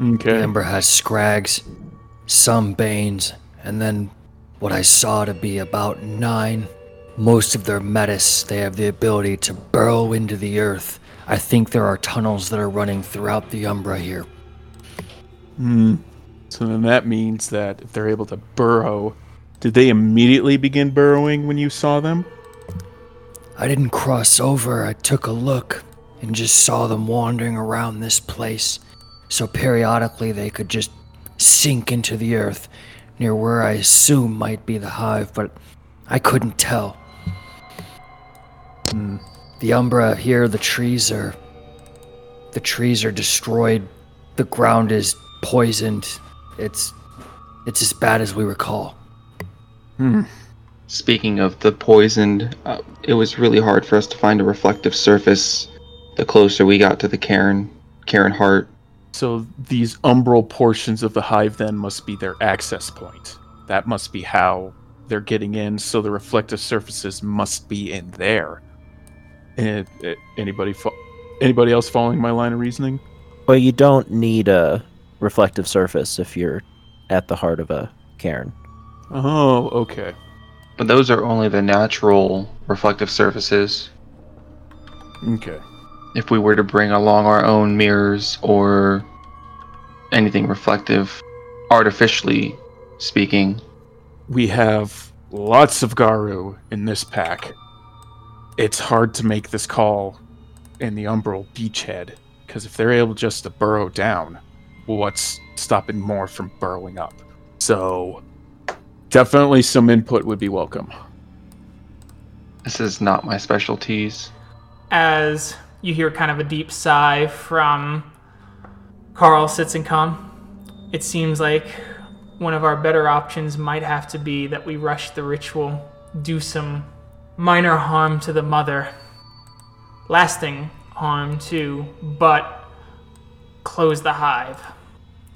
Okay. The Umbra has scrags, some banes, and then what I saw to be about nine. Most of their metis, they have the ability to burrow into the earth. I think there are tunnels that are running throughout the Umbra here. Hmm. So then that means that if they're able to burrow, did they immediately begin burrowing when you saw them? I didn't cross over, I took a look and just saw them wandering around this place. So periodically they could just sink into the earth near where I assume might be the hive, but I couldn't tell. Hmm. The Umbra here, the trees are. The trees are destroyed. The ground is poisoned. It's. It's as bad as we recall. Speaking of the poisoned, uh, it was really hard for us to find a reflective surface the closer we got to the Caern, Caern Heart. So these umbral portions of the hive then must be their access point. That must be how they're getting in. So the reflective surfaces must be in there. And uh, anybody, fo- anybody else following my line of reasoning? Well, you don't need a reflective surface if you're at the heart of a caern. Oh, okay. But those are only the natural reflective surfaces. Okay. If we were to bring along our own mirrors or anything reflective, artificially speaking, We have lots of Garou in this pack. It's hard to make this call in the Umbral beachhead, because if they're able just to burrow down, what's stopping more from burrowing up? So, definitely some input would be welcome. this is not my specialties. As you hear kind of a deep sigh from Carl Sitzinkon, it seems like one of our better options might have to be that we rush the ritual, do some minor harm to the mother, lasting harm too, but close the hive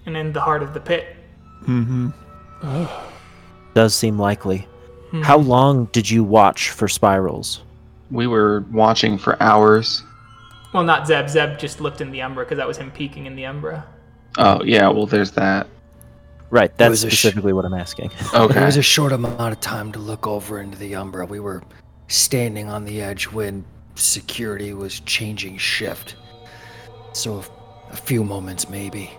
and end the heart of the pit. Mm-hmm. Does seem likely. How long did you watch for spirals? We were watching for hours. Well, not Zeb. Zeb just looked in the Umbra because that was him peeking in the Umbra. Oh, yeah, well, there's that. Right, that's was a sh- specifically what I'm asking. It Okay. was a short amount of time to look over into the Umbra. We were standing on the edge when security was changing shift. So a, a few moments, maybe.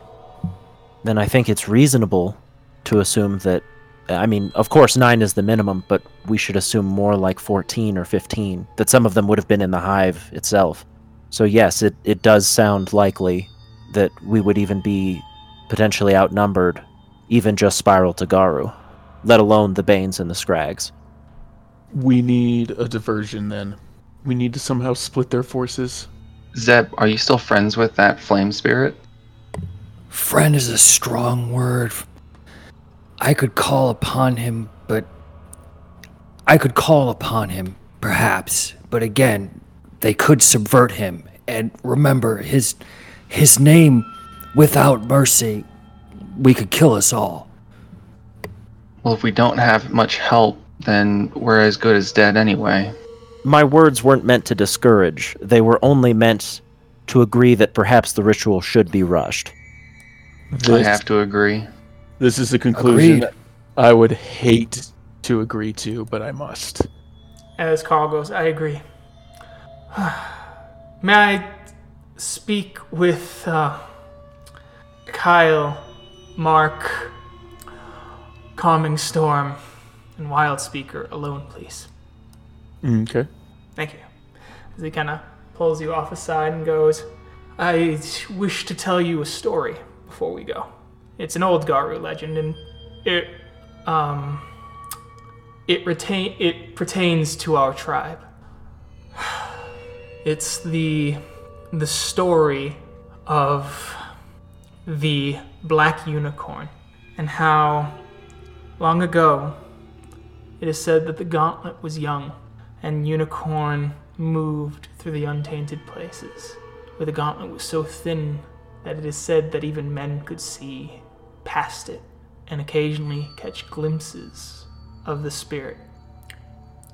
then I think it's reasonable to assume that. I mean, of course, nine is the minimum, but we should assume more like 14 or 15, that some of them would have been in the hive itself. So, yes, it, it does sound likely that we would even be potentially outnumbered, even just Spiral to Garou, let alone the Banes and the Scrags. We need a diversion then. We need to somehow split their forces. Zeb, are you still friends with that flame spirit? Friend is a strong word. I could call upon him, but. I could call upon him, perhaps. But again, they could subvert him. And remember, his. his name, without mercy, we could kill us all. Well, if we don't have much help, then we're as good as dead anyway. My words weren't meant to discourage, they were only meant to agree that perhaps the ritual should be rushed. I have to agree. this is the conclusion Agreed. I would hate to agree to, but I must. As Carl goes, I agree. May I speak with uh, Kyle, Mark, Calming Storm, and Wild Speaker alone, please? Okay. Thank you. As he kind of pulls you off aside and goes, I wish to tell you a story before we go. It's an old Garou legend, and it, um, it retain it pertains to our tribe. It's the the story of the black unicorn and how long ago it is said that the gauntlet was young and unicorn moved through the untainted places where the gauntlet was so thin that it is said that even men could see past it and occasionally catch glimpses of the spirit.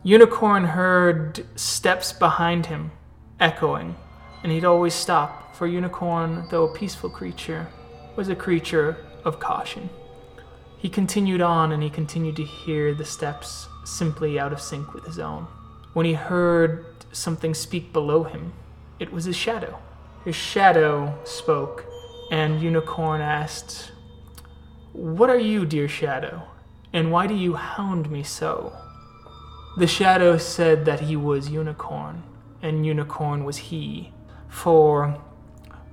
Unicorn heard steps behind him echoing, and he'd always stop, for Unicorn, though a peaceful creature, was a creature of caution. He continued on and he continued to hear the steps simply out of sync with his own. When he heard something speak below him, it was his shadow. His shadow spoke, and Unicorn asked, What are you, dear shadow, and why do you hound me so? The shadow said that he was Unicorn, and Unicorn was he. For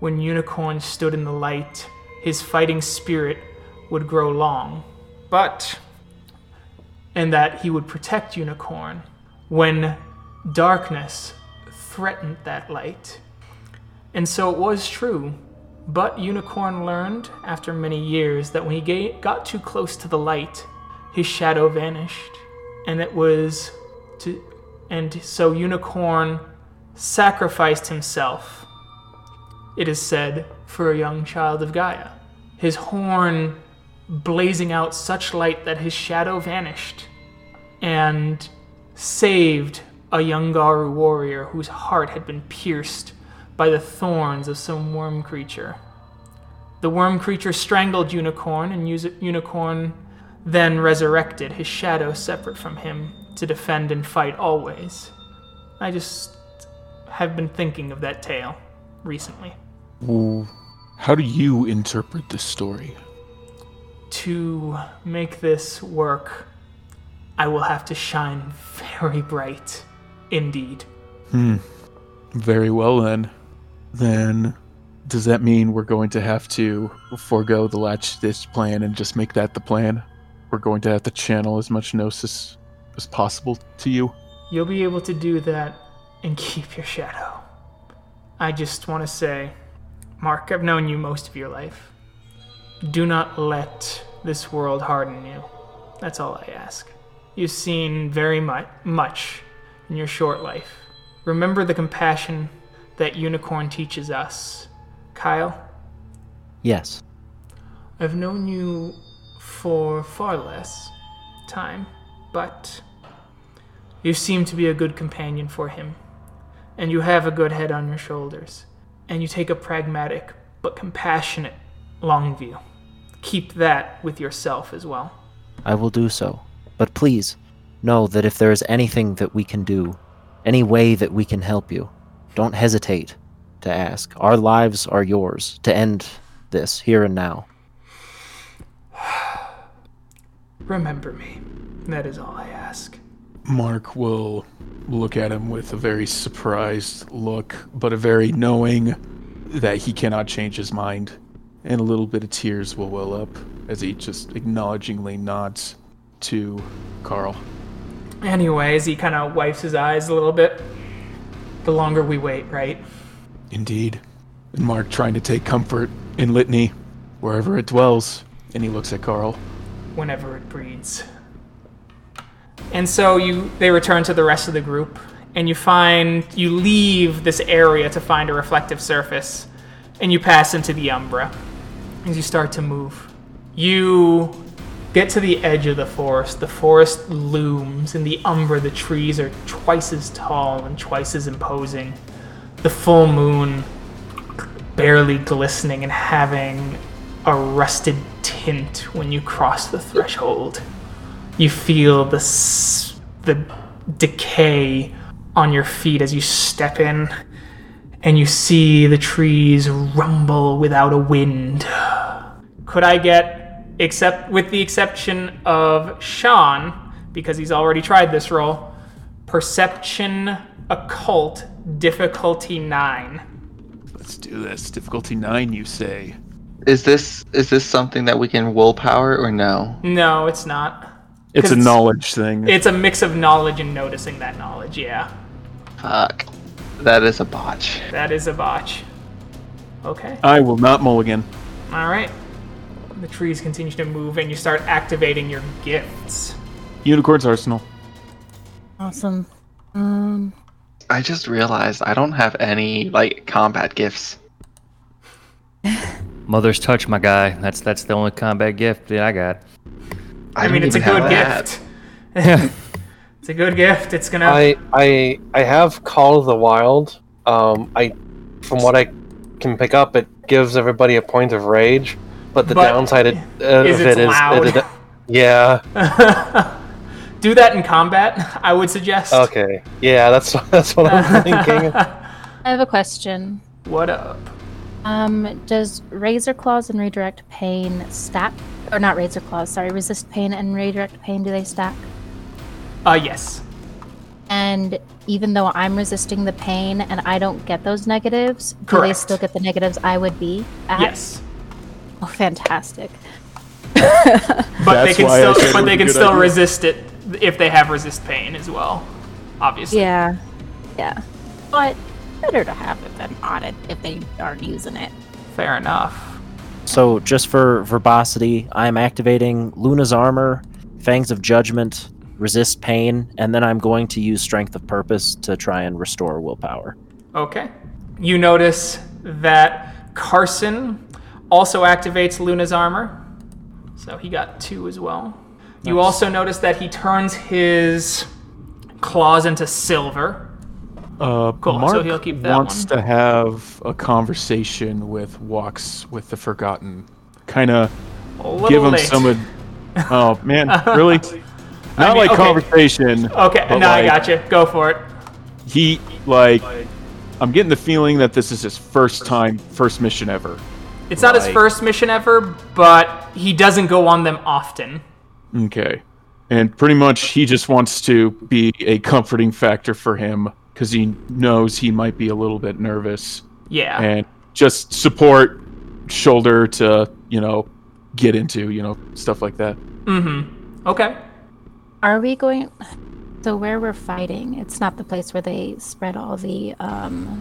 when Unicorn stood in the light, his fighting spirit would grow long. But, and that he would protect Unicorn when darkness threatened that light. And so it was true. But Unicorn learned, after many years, that when he got too close to the light, his shadow vanished. And it was to. And so Unicorn sacrificed himself, it is said, for a young child of Gaia. His horn blazing out such light that his shadow vanished, and saved a young Garu warrior whose heart had been pierced by the thorns of some worm creature. The worm creature strangled Unicorn, and Unicorn then resurrected, his shadow separate from him, to defend and fight always. I just have been thinking of that tale recently. Well, how do you interpret this story? To make this work, I will have to shine very bright indeed. Hmm. Very well then. Then does that mean we're going to have to forego the latch stitch plan and just make that the plan? We're going to have to channel as much gnosis as possible to you? You'll be able to do that and keep your shadow. I just want to say, Mark, I've known you most of your life. Do not let this world harden you. That's all I ask. You've seen very mu- much in your short life. Remember the compassion that Unicorn teaches us. Kyle, Yes. I've known you for far less time, but you seem to be a good companion for him, and you have a good head on your shoulders, and you take a pragmatic but compassionate long view. Keep that with yourself as well. I will do so. But please, know that if there is anything that we can do, any way that we can help you, don't hesitate to ask. Our lives are yours to end this here and now. Remember me. That is all I ask. Mark will look at him with a very surprised look, but a very knowing that he cannot change his mind. And a little bit of tears will well up as he just acknowledgingly nods to Carl. Anyways, he kind of wipes his eyes a little bit. The longer we wait, right? Indeed. And Mark trying to take comfort in Litany, wherever it dwells. And he looks at Carl. whenever it breeds. And so you they return to the rest of the group and you find you leave this area to find a reflective surface and you pass into the umbra as you start to move. You get to the edge of the forest. The forest looms in the umbra the trees are twice as tall and twice as imposing. The full moon barely glistening and having a rusted tint when you cross the threshold. You feel the the decay on your feet as you step in, and you see the trees rumble without a wind. Could I get, except with the exception of Sean, because he's already tried this roll, perception occult difficulty nine. Let's do this. Difficulty nine, you say? Is this is this something that we can willpower or no? No, it's not. It's a knowledge thing. It's a mix of knowledge and noticing that knowledge. Yeah, Fuck. That is a botch. that is a botch. Okay. I will not mulligan. All right. The trees continue to move, and you start activating your gifts. Unicorn's Arsenal. Awesome. Um, I just realized I don't have any like combat gifts. Mother's touch, my guy. That's that's the only combat gift that I got. I, mean, it's a good gift. It's a good gift. It's gonna. I I I have Call of the Wild. Um, I from what I can pick up, it gives everybody a point of rage. But the But downside it, uh, is of it's loud. it- it- yeah. Do that in combat. I would suggest. Okay. Yeah, that's that's what I'm thinking. I have a question. What up? Um, does Razor Claws and Redirect Pain stack? Or not Razor Claws, sorry, Resist Pain and Redirect Pain, do they stack? Uh, yes. And even though I'm resisting the pain and I don't get those negatives, do they still get the negatives I would be at? Yes. Oh, fantastic. But they That's can why I still, but they can still resist it if they have resist pain as well. Obviously. Yeah. Yeah. But better to have it than not it if they aren't using it. Fair enough. So, just for verbosity, I'm activating Luna's armor, Fangs of Judgment, Resist Pain, and then I'm going to use Strength of Purpose to try and restore willpower. Okay. You notice that Carson also activates Luna's armor. So he got two as well. You also notice that he turns his claws into silver. Uh, Cool, so Mark he'll keep that wants one. to have a conversation with Walks with the Forgotten. Kind of give him late. some. Ad- oh man, really? Not mean, like okay. conversation. Okay, but now I like, got you. Go for it. He like. I'm getting the feeling that this is his first time, first mission ever. It's not his first mission ever, but he doesn't go on them often. Okay. And pretty much he just wants to be a comforting factor for him because he knows he might be a little bit nervous Yeah. and just support, shoulder to, you know, get into, you know, stuff like that. Mm-hmm. Okay. Are we going so where we're fighting, it's not the place where they spread all the um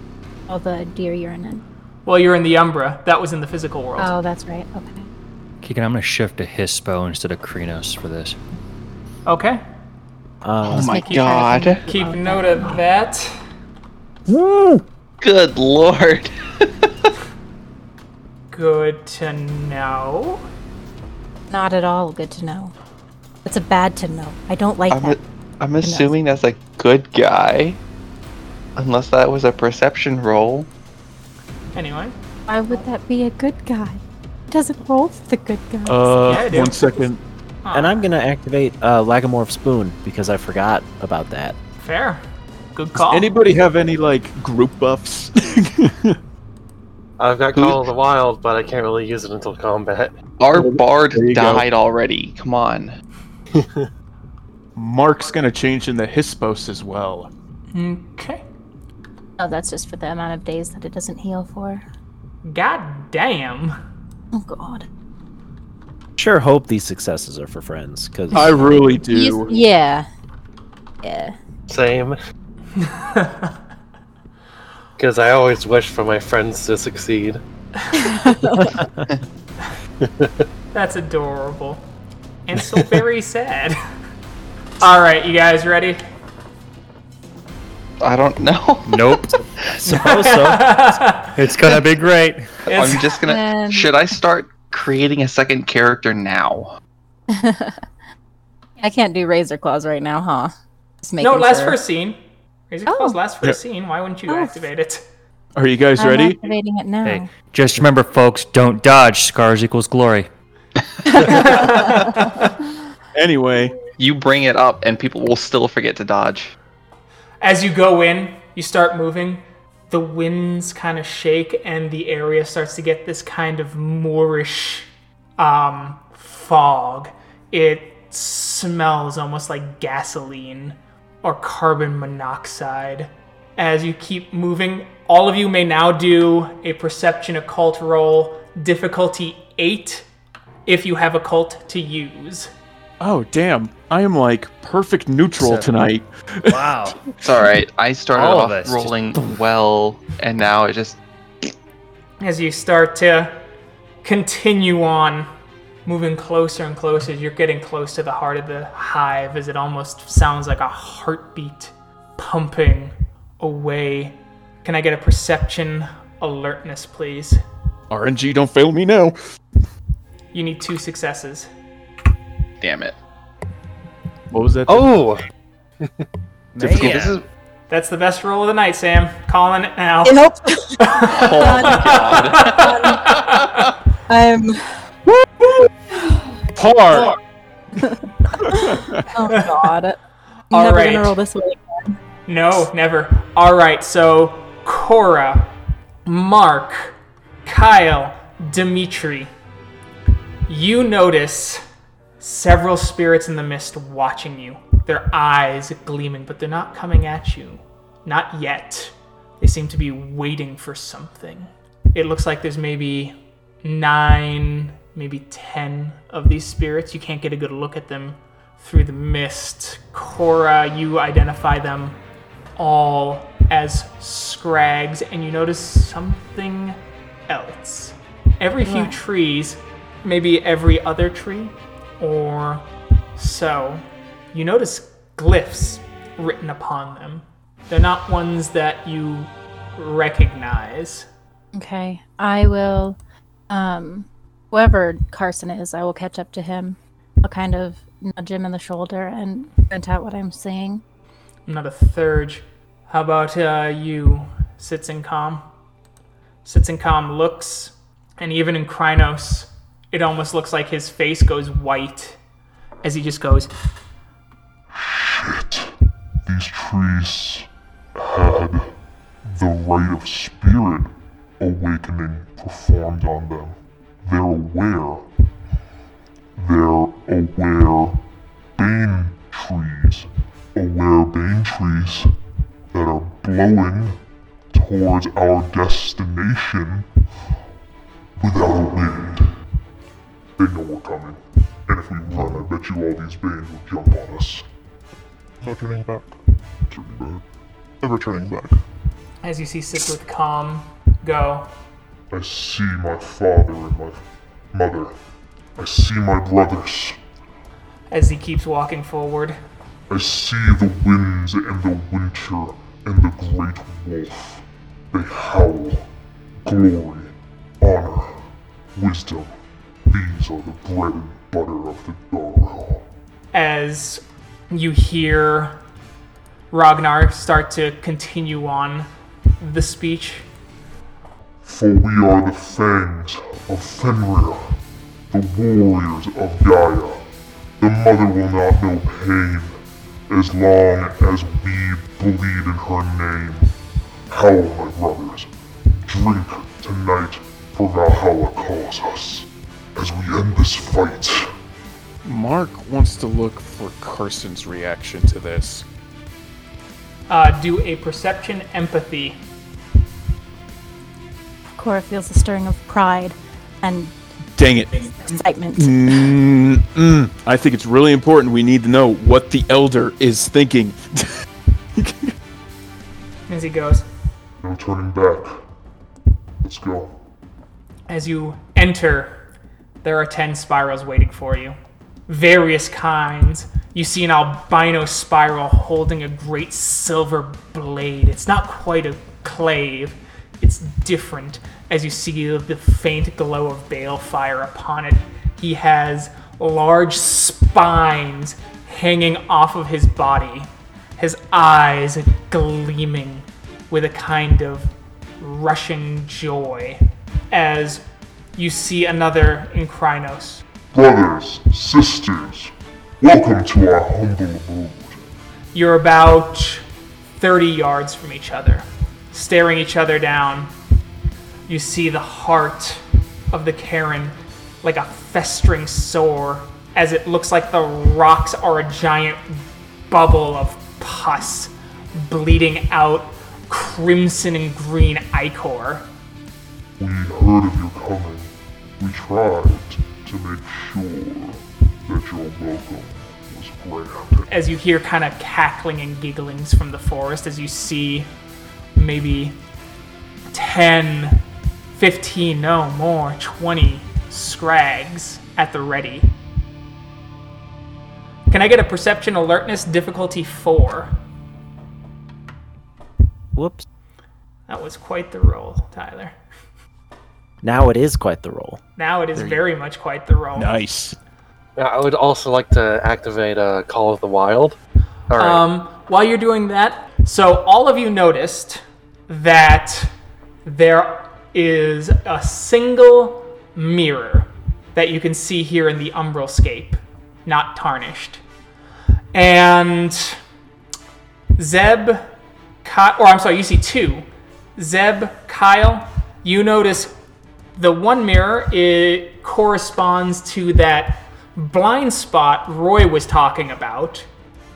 all the deer urine in. Well, you're in the Umbra. That was in the physical world. Oh, that's right. Okay. Keegan, I'm gonna shift to Hispo instead of Crinos for this. Okay. Uh, Oh my making sure I god. Keep note of that. Good lord. Good to know. Not at all good to know. It's a bad to know. I don't like I'm, that. a, I'm assuming that's a good guy. Unless that was a perception roll. Anyway. Why would that be a good guy? He doesn't roll for the good guys. Uh, Yeah, one second. And I'm going to activate uh, Lagomorph Spoon because I forgot about that. Fair. Good call. Anybody have any like group buffs? I've got Call of the Wild, but I can't really use it until combat. Our bard There you go. died already. Come on. Mark's gonna change in the Hispos as well. Okay. oh, that's just for the amount of days that it doesn't heal for. God damn. Oh god. Sure hope these successes are for friends because I really do. Yeah. Yeah. Same. Because I always wish for my friends to succeed. That's adorable. And so very sad. Alright, you guys ready? I don't know. Nope. Suppose so. It's gonna be great. It's- I'm just gonna. Man. Should I start creating a second character now? I can't do razor claws right now, huh? Just no, making it lasts sure. for a scene. Razor Oh. Claws lasts for Yeah. a scene. Why wouldn't you Oh. activate it? Are you guys I'm ready? activating it now. Hey, just remember, folks, don't dodge. Scars equals glory. Anyway, You bring it up, and people will still forget to dodge. As you go in, you start moving. The winds kind of shake, and the area starts to get this kind of Moorish um, fog. It smells almost like gasoline or carbon monoxide. As you keep moving, all of you may now do a perception occult roll, difficulty 8, if you have occult to use. Oh damn! I am like perfect neutral Seven. tonight. Wow. It's all right. I started All of off us just rolling well, and now it just as you start to continue on moving closer and closer you're getting close to the heart of the hive as it almost sounds like a heartbeat pumping away can i get a perception alertness please RNG, don't fail me now. you need two successes damn it. What was that? Oh, Difficult. Man. This is that's the best roll of the night sam calling it now Nope. oh my god. I'm. par. Oh god. I'm All never right. gonna roll this way. No, never. All right, so Cora, Mark, Kyle, Dimitri. You notice several spirits in the mist watching you. Their eyes gleaming, but they're not coming at you. Not yet. They seem to be waiting for something. It looks like there's maybe nine, maybe ten of these spirits. You can't get a good look at them through the mist. Cora, you identify them all as scrags, and you notice something else. Every few trees, maybe every other tree, or so, you notice glyphs written upon them. They're not ones that you recognize. Okay, I will. Um, whoever Carson is, I will catch up to him. I'll kind of nudge him in the shoulder and point out what I'm seeing. A third. How about uh, you, Sits and Calm? Sits and Calm looks, and even in Crinos, it almost looks like his face goes white as he just goes, Shit. These trees had the rite of spirit awakening performed on them. They're aware. They're aware bane trees. Aware bane trees that are blowing towards our destination without a wind. They know we're coming. And if we run, I bet you all these banes will jump on us. No turning back. Turning back. Never turning back. as you see Sits with Calm go, I see my father and my mother. I see my brothers. as he keeps walking forward. I see the winds and the winter and the great wolf. They howl. Glory, honor, wisdom. These are the bread and butter of the Darrell. As you hear Ragnar start to continue on the speech. For we are the fangs of Fenrir, the warriors of Gaia. The mother will not know pain as long as we bleed in her name. Howl, my brothers. Drink tonight, for Valhalla calls us. As we end this fight, Mark wants to look for Carson's reaction to this. Uh, do a perception empathy. Cora feels a stirring of pride and Dang it. excitement. Mm-mm. I think it's really important we need to know what the elder is thinking. As he goes, no turning back. Let's go. As you enter, there are 10 spirals waiting for you. Various kinds. You see an albino spiral holding a great silver blade. It's not quite a klaive, it's different as you see the faint glow of balefire upon it. He has large spines hanging off of his body, his eyes gleaming with a kind of rushing joy as you see another in Crinos. Brothers, sisters, welcome to our humble abode. You're about 30 yards from each other, staring each other down. You see the heart of the Caern like a festering sore, as it looks like the rocks are a giant bubble of pus bleeding out crimson and green ichor. We heard of your coming. We tried to make sure that your welcome was granted. as you hear kind of cackling and gigglings from the forest as you see maybe 10 15 no more 20 scrags at the ready can i get a perception alertness difficulty 4 Whoops. that was quite the roll tyler Now it is quite the role. now it is very much quite the role. Nice. Now, I would also like to activate uh, Call of the Wild. All right. Um, while you're doing that, so all of you noticed that there is a single mirror that you can see here in the umbral scape, not tarnished. And Zeb, Ky- or I'm sorry, you see two. Zeb, Kyle, you notice the one mirror it corresponds to that blind spot Roy was talking about,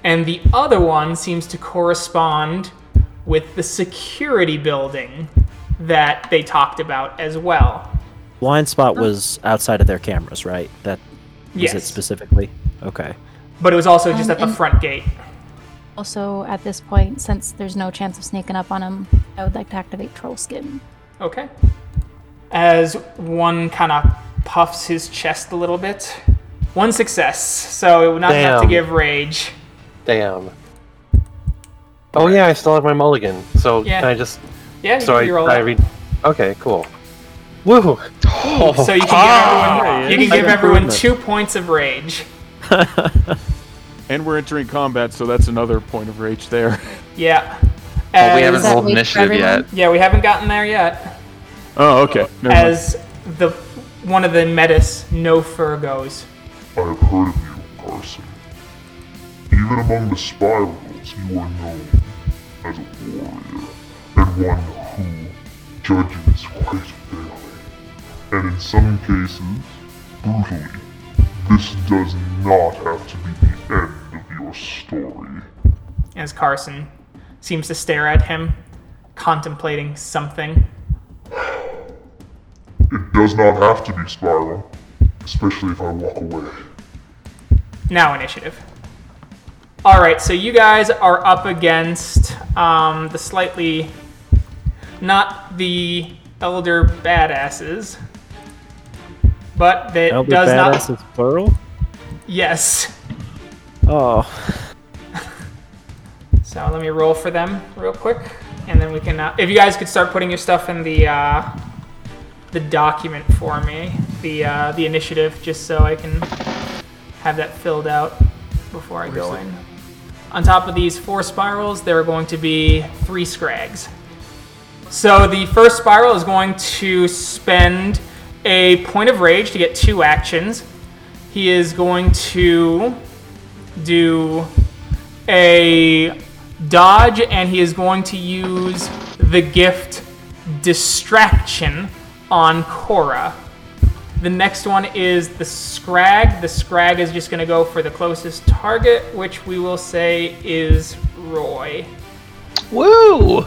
and the other one seems to correspond with the security building that they talked about as well. Blind spot was outside of their cameras, right? That was it specifically. Okay. But it was also just Um, at the front gate. Also, at this point, since there's no chance of sneaking up on him, I would like to activate Troll Skin. Okay. As one kind of puffs his chest a little bit. One success, so it would not have to give rage. Damn. Oh yeah, I still have my mulligan. So Yeah. can I just? Yeah, So I, you roll I that. read. Okay, cool. Woo! So you can Ah, give everyone, you can give everyone two points of rage. And we're entering combat, so that's another point of rage there. Yeah. Well, we haven't rolled initiative yet. Yeah, we haven't gotten there yet. Oh, okay. Never mind. As the one of the metis no fur goes. I have heard of you, Carson. Even among the spirals, you are known as a warrior, and one who judges quite fairly. And in some cases, brutally. This does not have to be the end of your story. As Carson seems to stare at him, contemplating something. It does not have to be spiral, especially if I walk away. Now initiative. All right, so you guys are up against um, the slightly, not the elder badasses, but that Elder does Badass not. is plural? Yes. Oh. So let me roll for them real quick, and then we can. Uh, if you guys could start putting your stuff in the uh, the document for me, the uh, the initiative, just so I can have that filled out before I go in. On top of these four spirals, there are going to be three scrags. So the first spiral is going to spend a point of rage to get two actions. He is going to do a dodge and he is going to use the gift distraction on Cora. The next one is the Scrag. The Scrag is just going to go for the closest target, which we will say is Roy. Woo!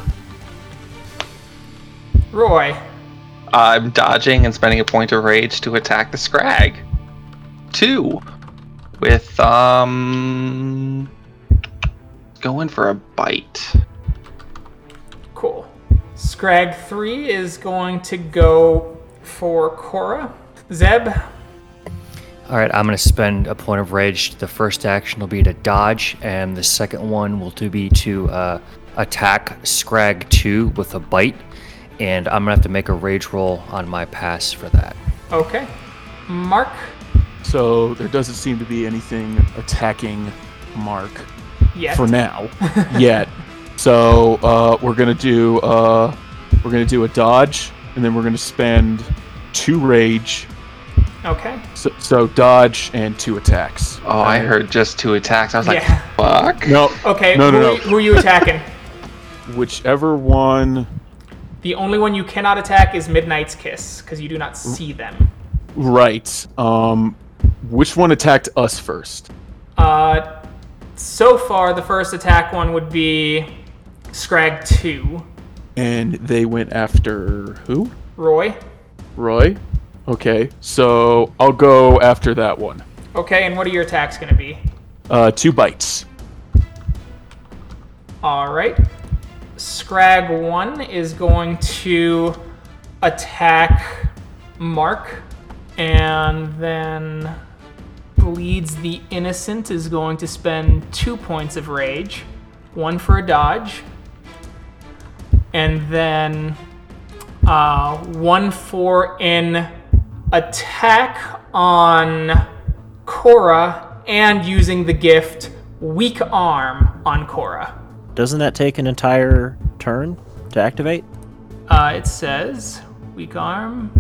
Roy, I'm dodging and spending a point of rage to attack the Scrag. Two. With, um. Going for a bite. cool. Scrag 3 is going to go for Cora. Zeb, All right, I'm going to spend a point of rage. The first action will be to dodge, and the second one will to be to uh, attack Scrag 2 with a bite. And I'm going to have to make a rage roll on my pass for that. okay. Mark, So there doesn't seem to be anything attacking Mark yes. for now yet. So uh, we're gonna do uh, we're gonna do a dodge, and then we're gonna spend two rage. Okay. So, so dodge and two attacks. Oh, I heard just two attacks. I was like, Yeah. fuck. No. Okay, No, who, no, are no. you- who are you attacking? whichever one. The only one you cannot attack is Midnight's Kiss because you do not see them. Right. Um, which one attacked us first? Uh, so far, the first attack one would be Scrag 2. And they went after who? Roy. Roy. Okay, so I'll go after that one. Okay, and what are your attacks going to be? Uh, two bites. All right. Scrag 1 is going to attack Mark, and then Bleeds the Innocent is going to spend two points of rage, one for a dodge, and then uh, one four in attack on Cora and using the gift Weak Arm on Cora. Doesn't that take an entire turn to activate? Uh, it says weak arm.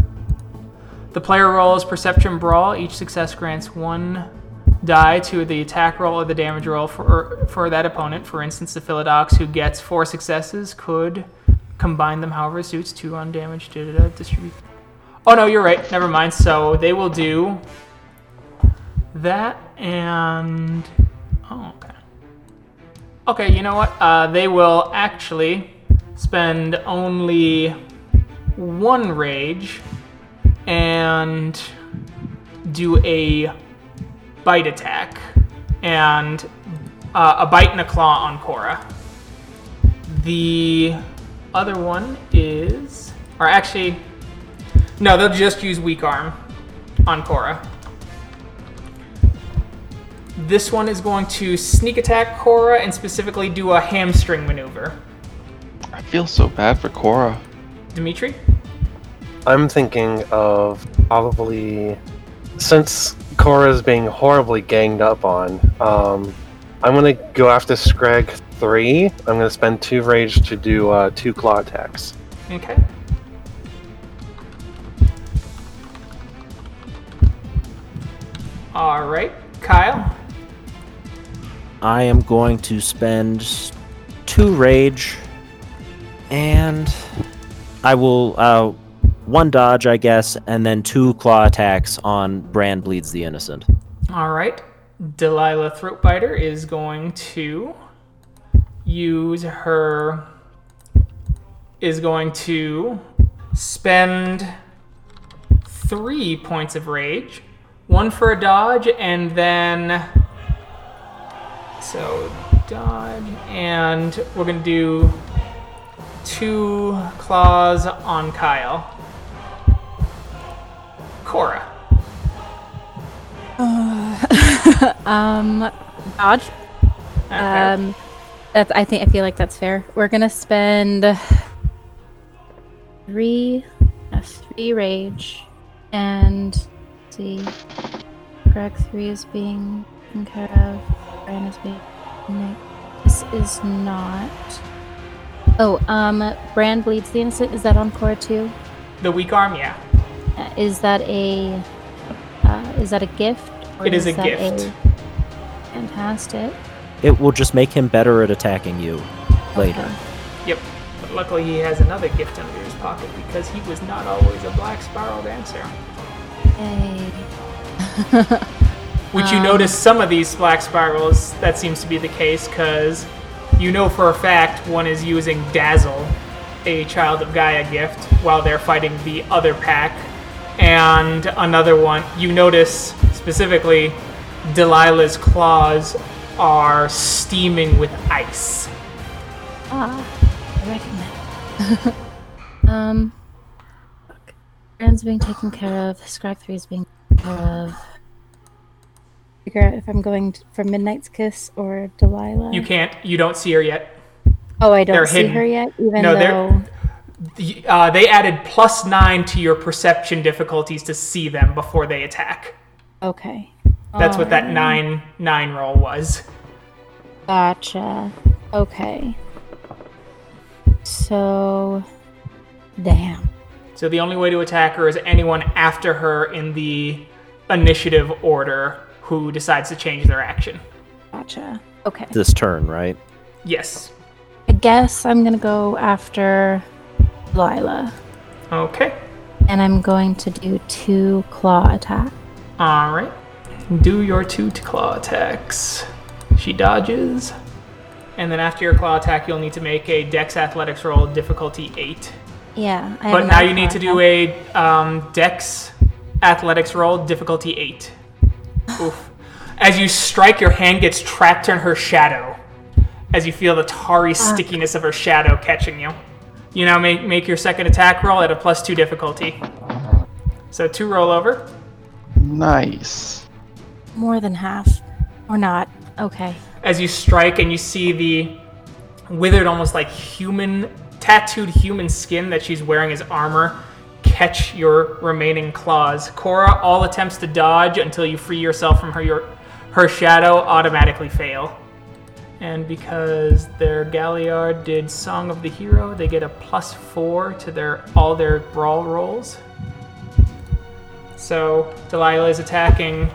The player rolls Perception Brawl. Each success grants one die to the attack roll or the damage roll for for that opponent. For instance, the Philodox who gets four successes could combine them however suits two on damage to distribute. Oh no, you're right. Never mind. So they will do that and oh okay. Okay, you know what? Uh, they will actually spend only one rage and do a bite attack and uh, a bite and a claw on Cora. The other one is, or actually, no, they'll just use weak arm on Cora. This one is going to sneak attack Cora and specifically do a hamstring maneuver. I feel so bad for Cora. Dimitri? I'm thinking of probably since Cora's being horribly ganged up on. Um, I'm gonna go after Scrag three. I'm gonna spend two rage to do uh, two claw attacks. Okay. All right, Kyle. I am going to spend two rage, and I will uh, one dodge, I guess, and then two claw attacks on Brand bleeds the innocent. All right. Delilah Throatbiter is going to use her is going to spend three points of rage, one for a dodge, and then so dodge, and we're gonna do two claws on Kyle. Cora. Um, dodge. Okay. Um, that's. I think. I feel like that's fair. We're gonna spend three, uh, three rage, and see. Greg three is being taken care of. Brian is being. Nick. This is not. Oh, um, Brand bleeds the innocent. Is that on Cora too? the weak arm, yeah. Uh, is that a? Uh, is that a gift? or It is a that gift. Fantastic. It will just make him better at attacking you later. Okay. Yep. But luckily, he has another gift under his pocket because he was not always a black spiral dancer. Yay. Which you notice some of these black spirals, that seems to be the case because you know for a fact one is using Dazzle, a Child of Gaia gift, while they're fighting the other pack. And another one, you notice specifically Delilah's claws are steaming with ice. Ah, I recognize. um, fuck. Brand's being taken care of. Scrag 3 is being taken care of. Figure out if I'm going for Midnight's Kiss or Delilah. You can't, you don't see her yet. oh, I don't they're see hidden. her yet, even No, they're- though. The- Uh, they added plus nine to your perception difficulties to see them before they attack. Okay. That's what that nine nine roll was. Gotcha. Okay. So. Damn. So the only way to attack her is anyone after her in the initiative order who decides to change their action. Gotcha. Okay. This turn, right? Yes. I guess I'm gonna go after Lila, Okay. and I'm going to do two claw attacks. All right. Do your two claw attacks. She dodges. And then after your claw attack, you'll need to make a dex athletics roll, difficulty 8. Yeah. I But now you need to do a um, dex athletics roll, difficulty 8. Oof. As you strike, your hand gets trapped in her shadow. As you feel the tarry stickiness of her shadow catching you. You now make, make your second attack roll at a plus 2 difficulty. So two roll over. Nice. more than half, or not. Okay. as you strike and you see the withered almost like human tattooed human skin that she's wearing as armor catch your remaining claws cora all attempts to dodge until you free yourself from her your her shadow automatically fail and because their galliard did song of the hero they get a plus four to their all their brawl rolls so delilah is attacking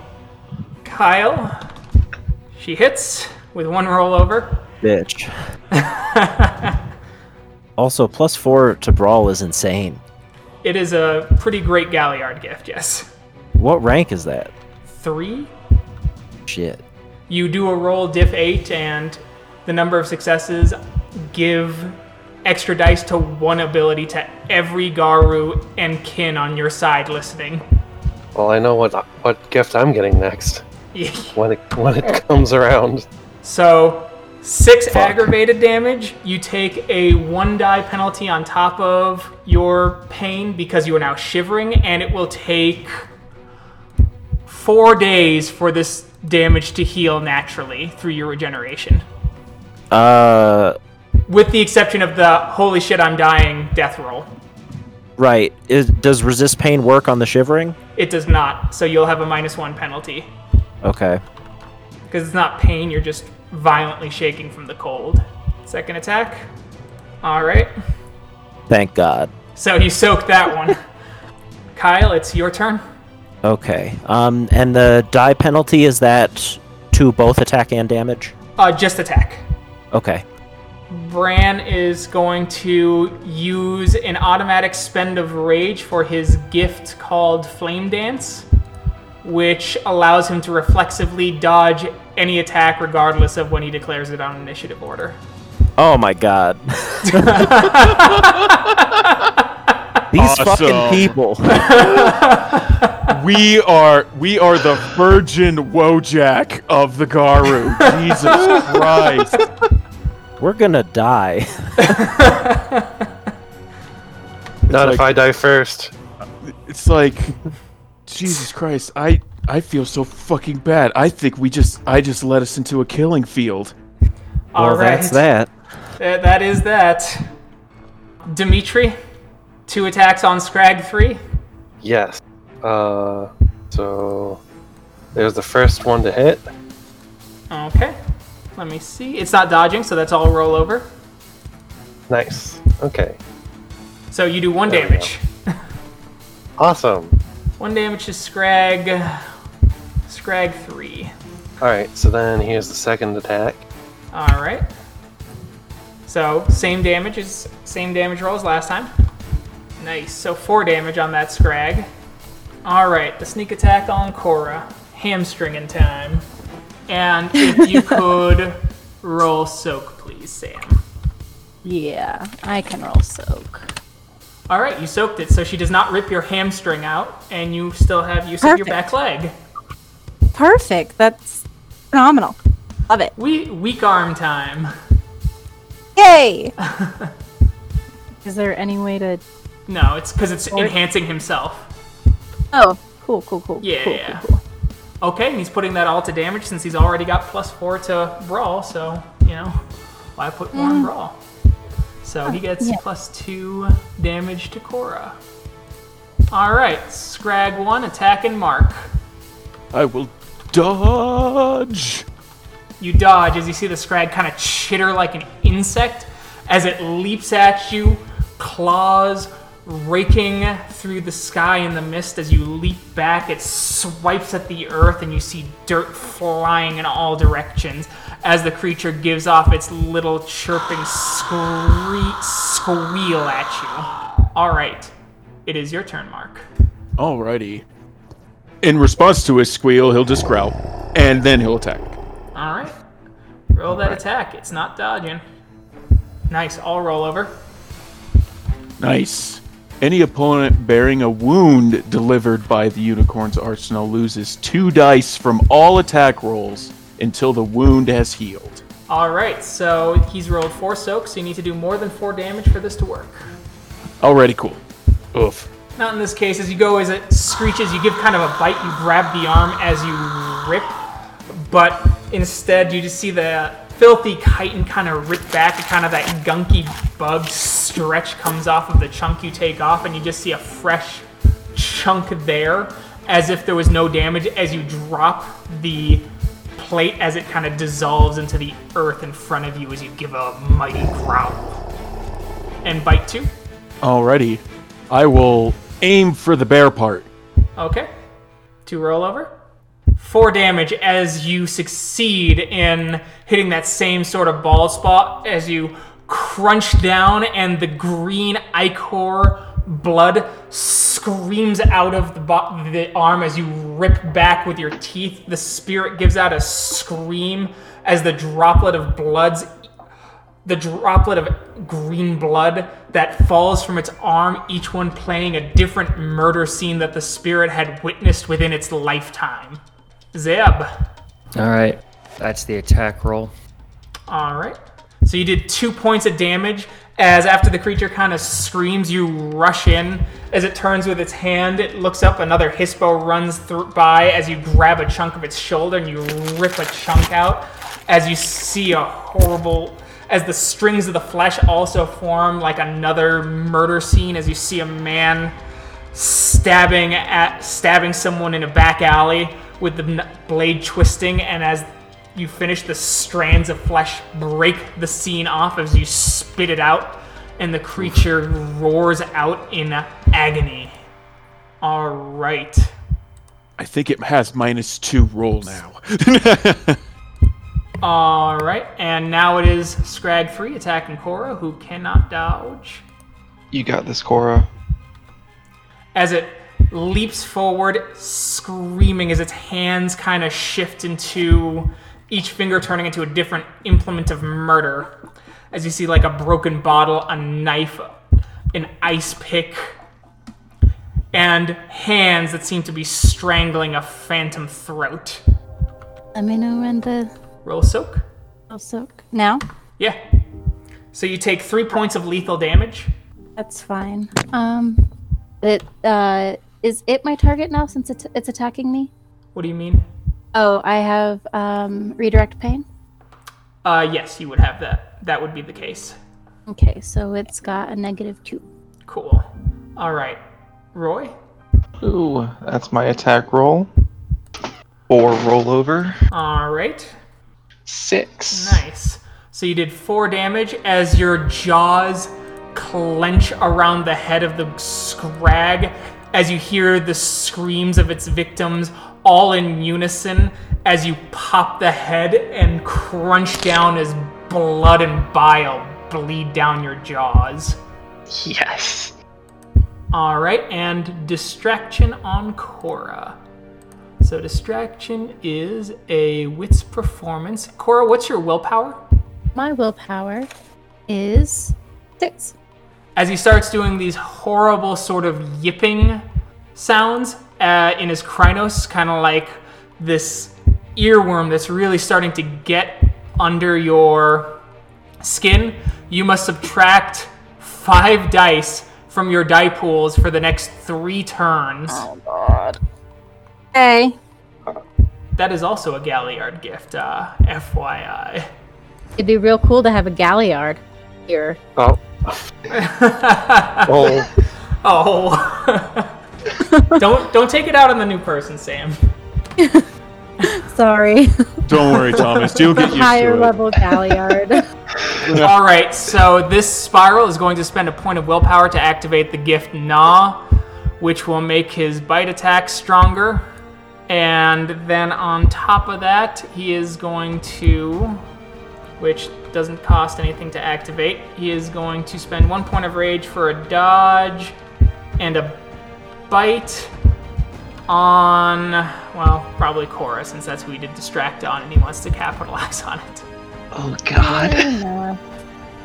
kyle she hits with one rollover. Bitch. also, plus four to brawl is insane. It is a pretty great Galliard gift, yes. What rank is that? Three. Shit. You do a roll diff eight, and the number of successes give extra dice to one ability to every Garou and kin on your side listening. Well, I know what what gift I'm getting next when it when it comes around. So, six aggravated damage. You take a one die penalty on top of your pain because you are now shivering, and it will take four days for this damage to heal naturally through your regeneration. Uh, With the exception of the holy shit, I'm dying death roll. right. Is, does resist pain work on the shivering? It does not, so you'll have a minus one penalty. Okay. Because it's not pain, you're just violently shaking from the cold. Second attack. Alright. Thank God. So you soaked that one. Kyle, it's your turn. Okay. Um, and the die penalty is that to both attack and damage? Uh, just attack. Okay. Bran is going to use an automatic spend of rage for his gift called Flame Dance, which allows him to reflexively dodge any attack regardless of when he declares it on initiative order. Oh my God. These fucking people. We are we are the virgin Wojak of the Garou. Jesus Christ. We're gonna die. Not if I die first. It's like Jesus Christ. I I feel so fucking bad. I think we just I just led us into a killing field. All well, right. that's that. That- that is that. Dimitri, two attacks on Scrag 3. Yes. Uh, so there's the first one to hit. Okay. Let me see. It's not dodging, so that's all roll over. Nice. Okay. So you do one There damage. Awesome. One damage to Scrag. Scrag 3. All right. So then here's the second attack. All right. So same damage as same damage roll as last time. Nice. So four damage on that Scrag. All right. The sneak attack on Cora. Hamstringing time. And if you could roll soak, please, Sam. Yeah, I can roll soak. All right, you soaked it, so she does not rip your hamstring out, and you still have use of your back leg. Perfect. That's phenomenal. Love it. We weak arm time. Yay! Is there any way to? No, it's because it's enhancing himself. Oh, cool, cool, cool. Yeah, cool, yeah. Cool, cool. Okay, and he's putting that all to damage since he's already got plus four to brawl, so, you know, why put more on mm. brawl? So he gets yeah. plus two damage to Cora. Alright, Scrag 1, attack and mark. I will dodge. You dodge as you see the Scrag kind of chitter like an insect as it leaps at you, claws raking through the sky in the mist. As you leap back, it swipes at the earth and you see dirt flying in all directions as the creature gives off its little chirping scree- squeal at you. All right, it is your turn, Mark. Alrighty. In response to his squeal, he'll just growl, and then he'll attack. All right, roll that attack. It's not dodging. Nice, all roll over. Nice. Any opponent bearing a wound delivered by the unicorn's arsenal loses two dice from all attack rolls until the wound has healed. All right, so he's rolled four soaks. So you need to do more than four damage for this to work. Already cool. Oof. Not in this case. As you go, as it screeches, you give kind of a bite. You grab the arm as you rip, but instead you just see the filthy chitin kind of rip back. And kind of that gunky bug stretch comes off of the chunk you take off, and you just see a fresh chunk there, as if there was no damage. As you drop the plate, as it kind of dissolves into the earth in front of you, as you give a mighty growl. And bite two. Alrighty. I will aim for the bear part. Okay. Two roll over. Four damage as you succeed in hitting that same sort of ball spot as you crunch down and the green ichor blood screams out of the, bo- the arm as you rip back with your teeth. The spirit gives out a scream as the droplet of blood's the droplet of green blood that falls from its arm, each one playing a different murder scene that the spirit had witnessed within its lifetime. Zeb. All right, that's the attack roll. All right. So you did two points of damage as after the creature kind of screams, you rush in. As it turns with its hand, it looks up. Another hispo runs through by as you grab a chunk of its shoulder and you rip a chunk out. As you see a horrible, as the strings of the flesh also form like another murder scene. As you see a man stabbing at stabbing someone in a back alley with the blade twisting, and as you finish, the strands of flesh break the scene off as you spit it out, and the creature roars out in agony. All right. I think it has minus two roll now. All right, and now it is Scrag 3 attacking Cora, who cannot dodge. You got this, Cora. As it leaps forward, screaming as its hands kind of shift into each finger turning into a different implement of murder. As you see, like a broken bottle, a knife, an ice pick, and hands that seem to be strangling a phantom throat. Let me know when to Roll soak. I'll soak. Now? Yeah. So you take three points of lethal damage. That's fine. Um, it, uh, is it my target now since it's, it's attacking me? What do you mean? Oh, I have, um, redirect pain? Uh, yes, you would have that. That would be the case. Okay, so it's got a negative two. Cool. All right. Roy? Ooh, that's my attack roll. Four rollover. All right. Six. Nice. So you did four damage as your jaws clench around the head of the scrag as you hear the screams of its victims all in unison as you pop the head and crunch down as blood and bile bleed down your jaws. Yes. All right, and distraction on Cora. So distraction is a wits performance. Cora, what's your willpower? My willpower is six. As he starts doing these horrible sort of yipping sounds uh, in his Crinos, kind of like this earworm that's really starting to get under your skin, you must subtract five dice from your die pools for the next three turns. Okay. That is also a Galliard gift, uh, FYI. It'd be real cool to have a Galliard here. Oh. Oh. Oh. don't don't take it out on the new person, Sam. Sorry. Don't worry, Thomas. You'll get used Higher to it. level Galliard. All right, so this spiral is going to spend a point of willpower to activate the gift Gnaw, which will make his bite attack stronger. And then on top of that, he is going to which doesn't cost anything to activate. He is going to spend one point of rage for a dodge and a bite on, well, probably Cora, since that's who he did distract on, and he wants to capitalize on it. Oh God. Very nice.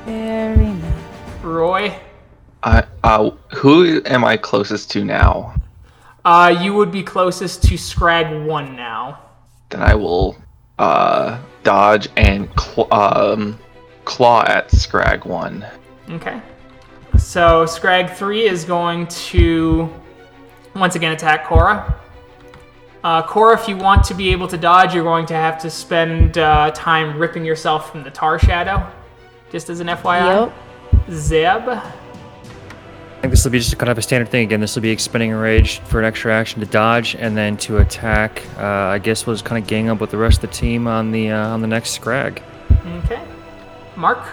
Very nice. Roy, I uh, who am I closest to now? uh, you would be closest to Scrag 1 now. Then I will uh dodge and cl- um claw at Scrag one. Okay. So Scrag 3 is going to once again attack Cora. Uh, Cora, if you want to be able to dodge, you're going to have to spend uh, time ripping yourself from the tar shadow. Just as an FYI. Yep. Zeb. I think this will be just kind of a standard thing. Again, this will be expending a rage for an extra action to dodge and then to attack. Uh, I guess we'll just kind of gang up with the rest of the team on the uh, on the next scrag. Okay. Mark.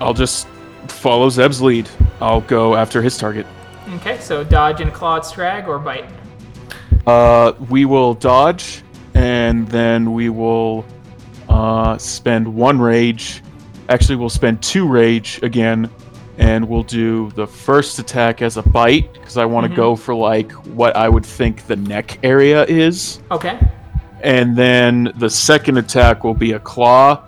I'll just follow Zeb's lead. I'll go after his target. Okay, so dodge and claw at Scrag or bite. Uh, we will dodge, and then we will uh, spend one rage. Actually, we'll spend two rage again, and we'll do the first attack as a bite because I want to Mhm. go for like what I would think the neck area is, Okay. and then the second attack will be a claw.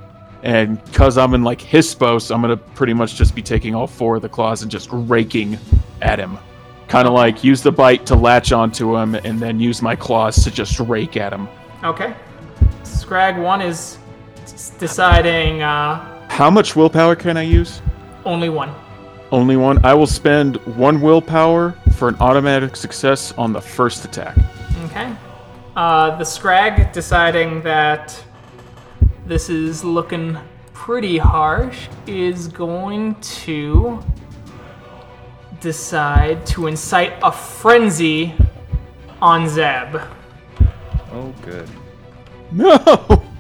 And because I'm in like Hispos, I'm gonna pretty much just be taking all four of the claws and just raking at him. Kind of like use the bite to latch onto him, and then use my claws to just rake at him. Okay. Scrag 1 is deciding uh, How much willpower can I use? only one. Only one. I will spend one willpower for an automatic success on the first attack. Okay. Uh, the Scrag deciding that this is looking pretty harsh is going to decide to incite a frenzy on Zeb. Oh, good. No.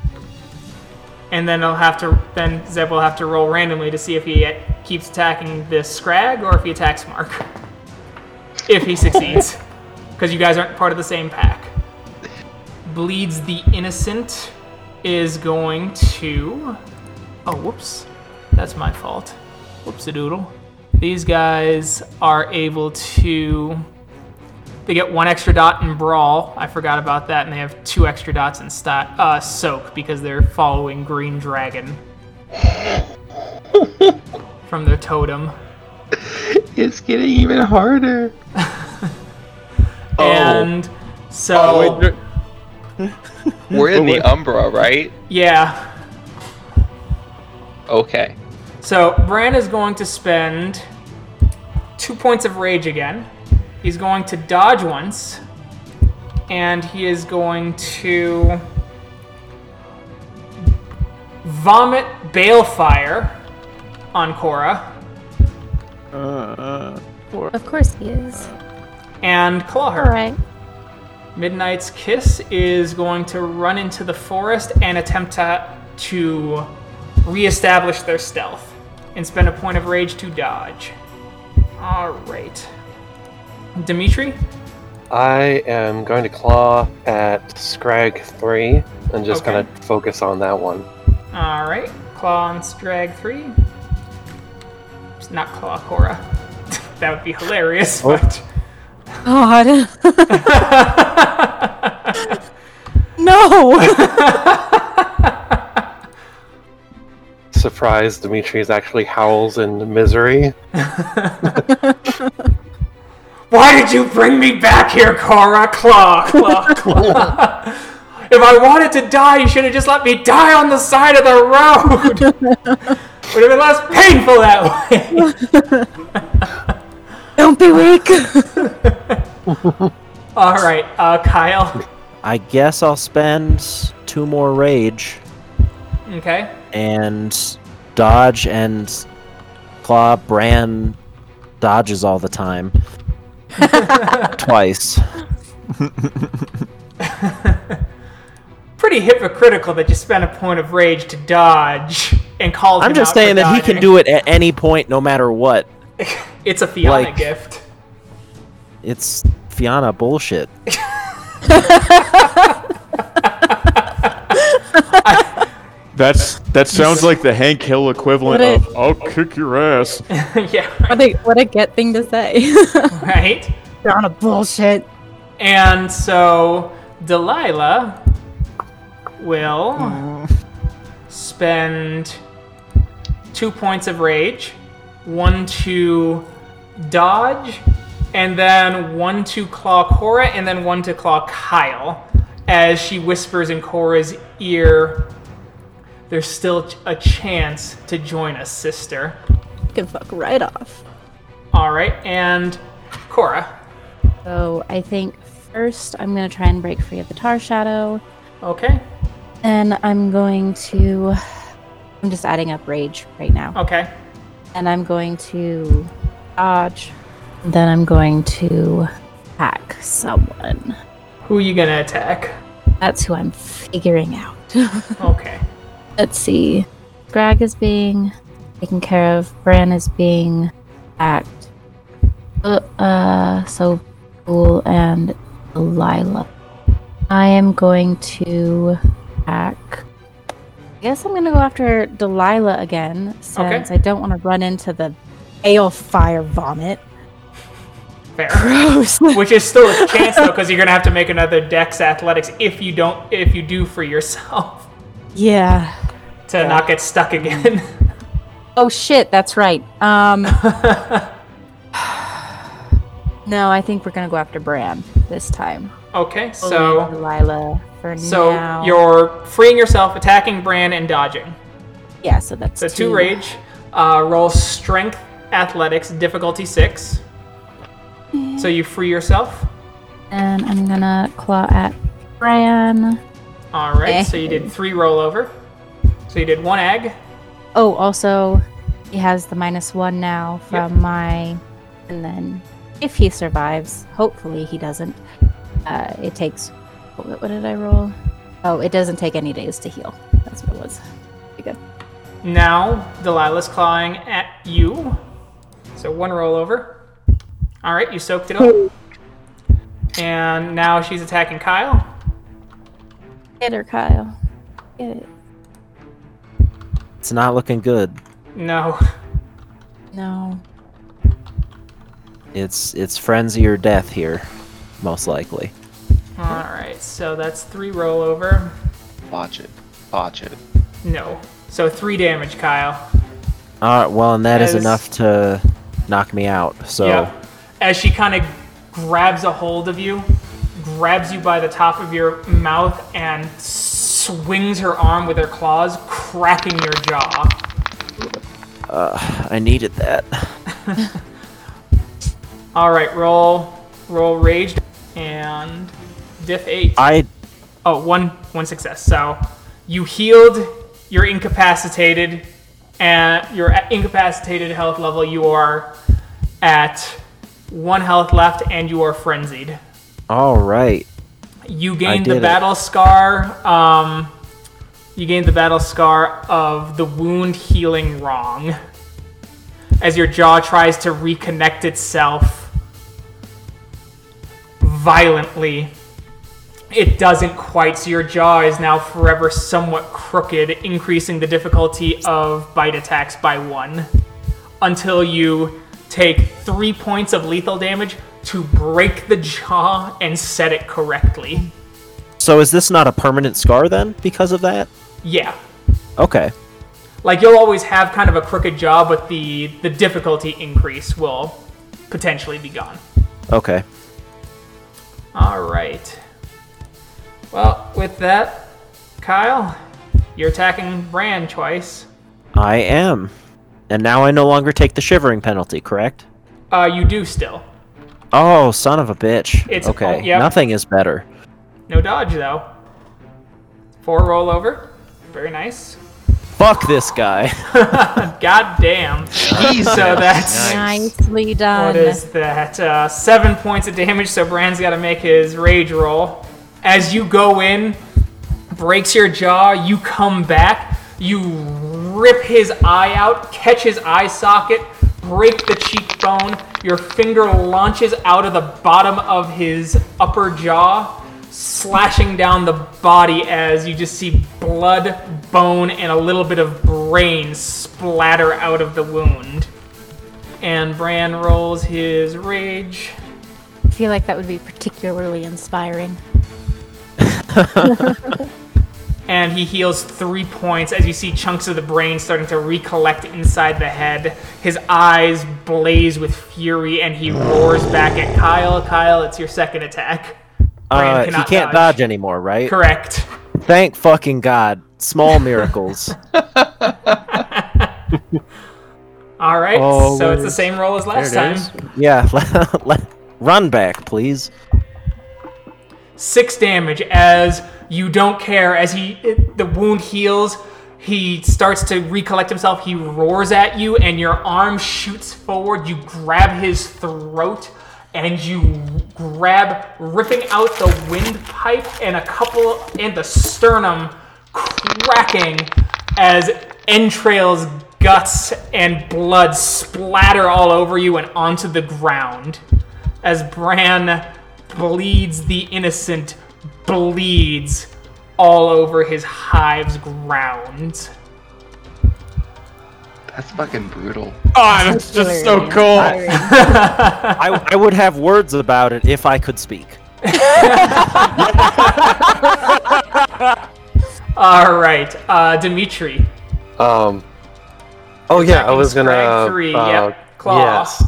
And then he'll have to then Zeb will have to roll randomly to see if he keeps attacking this Scrag or if he attacks Mark. If he succeeds. Because you guys aren't part of the same pack. Bleeds the Innocent is going to. Oh, whoops. That's my fault. Whoops a doodle. These guys are able to. They get one extra dot in Brawl. I forgot about that, and they have two extra dots in stat, uh, Soak because they're following Green Dragon from their totem. It's getting even harder. And so, Oh, wait, We're in the Umbra, right? yeah. Okay. So Bran is going to spend two points of rage again. He's going to dodge once, and he is going to vomit balefire on Cora Uh, Of course he is. and claw her. All right. Midnight's Kiss is going to run into the forest and attempt to, to reestablish their stealth and spend a point of rage to dodge. All right. Dimitri? I am going to claw at Scrag 3 and just Okay. kind of focus on that one. All right. Claw on Scrag 3. It's not Claw Cora. that would be hilarious, oh. but. God. no. Surprise, Dimitri's actually howls in misery. Why did you bring me back here, Cora? Claw, claw, claw. if I wanted to die, you should have just let me die on the side of the road. Would have been less painful that way. Don't be weak. All right, uh, Kyle. I guess I'll spend two more rage Okay. and dodge and claw. Bran dodges all the time. Twice. Pretty hypocritical that you spent a point of rage to dodge and called I'm him just saying that he can do it at any point, no matter what. It's a Fianna like- gift. It's Fianna bullshit. that That's that sounds like the Hank Hill equivalent a- of "I'll kick your ass." yeah, What a what a get thing to say. right. Down a bullshit. And so Delilah will mm. spend two points of rage, one to dodge, and then one to claw Cora, and then one to claw Kyle, as she whispers in Cora's ear. There's still a chance to join us, sister. You can fuck right off. All right, and Cora. So I think first I'm gonna try and break free of the tar shadow. Okay. And I'm going to I'm just adding up rage right now. Okay. And I'm going to dodge. Then I'm going to hack someone. Who are you gonna attack? That's who I'm figuring out. Okay. Let's see. Greg is being taken care of. Bran is being hacked. Uh, uh so cool and Delilah. I am going to hack. I guess I'm gonna go after Delilah again, since I don't want to run into the balefire vomit. Fair. Gross. Which is still a chance though, because you're gonna have to make another Dex Athletics if you don't, if you do free yourself yeah. to not get stuck again. Oh shit, that's right. Um No, I think we're gonna go after Bran this time. okay, so Delilah for so now. you're freeing yourself, attacking Bran, and dodging. yeah, so that's So two rage. Uh, roll Strength Athletics, difficulty six. So you free yourself. And I'm gonna claw at Bran. All right. Eh. So you did three rollover. So you did one agg. Oh, also, he has the minus one now from my. And then, if he survives, hopefully he doesn't. Uh, it takes. What, what did I roll? Oh, it doesn't take any days to heal. That's what it was. Pretty good. Now Delilah's clawing at you. So one rollover. All right, you soaked it up. And now she's attacking Kyle. Get her, Kyle. Get it. It's not looking good. No. No. It's it's frenzy or death here, most likely. All right, so that's three rollover. Botch it. Botch it. No. So three damage, Kyle. All right, well, and that is As- enough to knock me out. So Yep. As she kind of grabs a hold of you, grabs you by the top of your mouth, and swings her arm with her claws, cracking your jaw. Uh, I needed that. All right, roll, roll rage, and diff eight. I Oh, one one success. So you healed. You're incapacitated, and your incapacitated health level. You are at one health left, and you are frenzied. All right. You gained the it. battle scar. Um, you gained the battle scar of the wound healing wrong. As your jaw tries to reconnect itself violently, it doesn't quite. So your jaw is now forever somewhat crooked, increasing the difficulty of bite attacks by one until you take three points of lethal damage to break the jaw and set it correctly. So is this not a permanent scar then because of that? Yeah. Okay. Like you'll always have kind of a crooked jaw, but the the difficulty increase will potentially be gone. Okay. All right. Well, with that, Kyle, you're attacking Bran twice. I am. And now I no longer take the shivering penalty, correct? Uh, you do still. Oh, son of a bitch. It's- okay. oh, yep. Nothing is better. No dodge though. Four rollover. Very nice. Fuck this guy. God damn. so that's Nicely done. What is that? Uh, seven points of damage, so Bran's got to make his rage roll. As you go in, breaks your jaw, you come back, you rip his eye out, catch his eye socket, break the cheekbone, your finger launches out of the bottom of his upper jaw, slashing down the body as you just see blood bone and a little bit of brain splatter out of the wound. And Bran rolls his rage. I feel like that would be particularly inspiring. and he heals three points as you see chunks of the brain starting to recollect inside the head. His eyes blaze with fury, and he roars back at Kyle. Kyle, it's your second attack. Bran Uh, he can't dodge. anymore, right? Correct. Thank fucking God. Small miracles. All right, Oh, so it's the same roll as last time. it is. yeah, run back, please. Six damage as you don't care. As he it, the wound heals, he starts to recollect himself. He roars at you, and your arm shoots forward. You grab his throat, and you grab, ripping out the windpipe and a couple and the sternum, cracking as entrails, guts, and blood splatter all over you and onto the ground as Bran bleeds the innocent, bleeds all over his hive's grounds. That's fucking brutal. Oh, that's just so cool. inspiring. I, I would have words about it if I could speak. All right, uh, Dimitri. Um. Oh yeah, I was gonna. Scrag three, uh, yep, claw. Yes.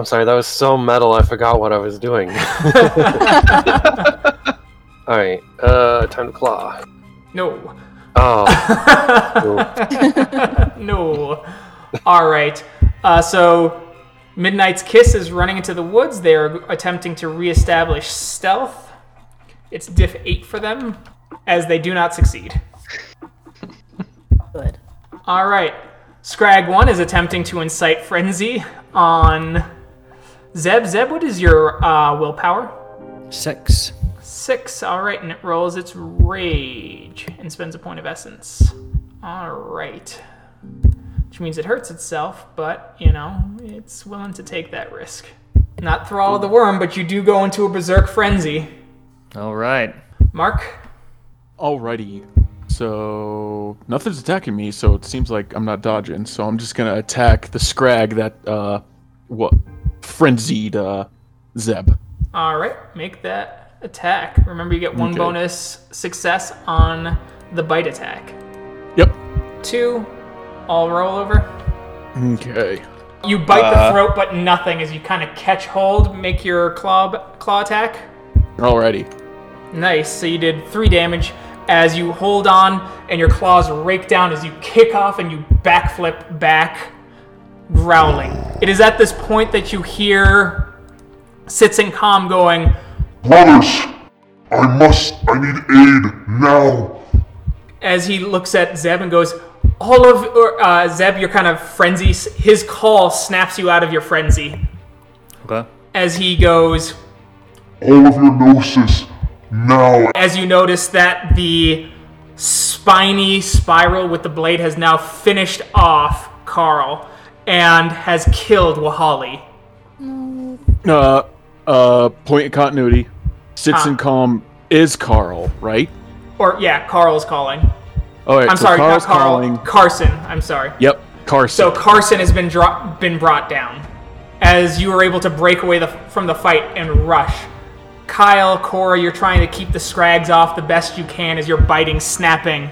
I'm sorry, that was so metal. I forgot what I was doing. All right, uh, time to claw. No. Oh, no. All right. Uh, so, Midnight's Kiss is running into the woods. They are attempting to reestablish stealth. It's diff 8 for them, as they do not succeed. Good. All right. Scrag 1 is attempting to incite frenzy on Zeb. Zeb, what is your uh, willpower? Six. Six. All right, and it rolls its rage and spends a point of essence. All right. Which means it hurts itself, but, you know, it's willing to take that risk. Not Thrall of the Wyrm, but you do go into a berserk frenzy. All right. Mark? Alrighty. So nothing's attacking me, so it seems like I'm not dodging. So I'm just gonna attack the scrag that uh what frenzied uh Zeb. All right, make that attack. Remember, you get one Okay. bonus success on the bite attack. Yep. Two, all roll over. Okay. You bite the Uh. throat, but nothing as you kind of catch hold. Make your claw claw attack. Alrighty. Nice. So you did three damage as you hold on, and your claws rake down as you kick off and you backflip back, growling. It is at this point that you hear Sits and Calm going, Brothers, I must, I need aid now. as he looks at Zeb and goes, "All of or, uh, Zeb, your kind of frenzy. His call snaps you out of your frenzy Okay. as he goes." All of your gnosis now. As you notice that the spiny spiral with the blade has now finished off Carl and has killed Wahali. Uh uh point of continuity. Sits Ah. and calm is Carl, right? Or yeah, Carl's calling. Alright, I'm so sorry, Carl's not Carl. calling. Carson. I'm sorry. Yep, Carson. So Carson has been dro- been brought down as you were able to break away the, from the fight and rush. Kyle, Cora, you're trying to keep the scrags off the best you can as you're biting, snapping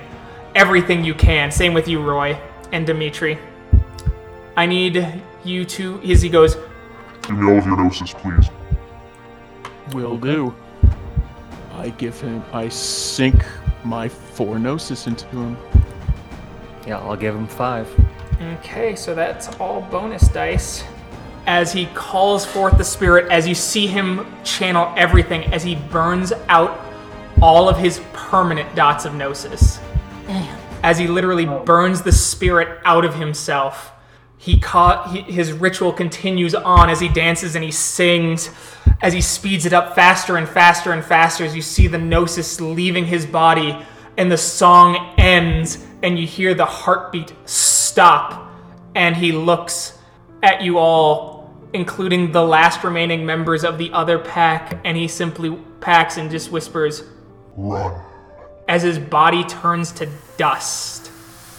everything you can. Same with you, Roy and Dimitri. I need you to. As he goes, Give me all of your gnosis, please. Will do. I give him I sink my four gnosis into him. Yeah, I'll give him five. Okay, so that's all bonus dice. As he calls forth the spirit, as you see him channel everything, as he burns out all of his permanent dots of gnosis. Damn. As he literally oh. burns the spirit out of himself. He caught he, his ritual continues on as he dances and he sings, as he speeds it up faster and faster and faster. As you see the gnosis leaving his body, and the song ends, and you hear the heartbeat stop, and he looks at you all, including the last remaining members of the other pack, and he simply packs and just whispers, Run. as his body turns to dust.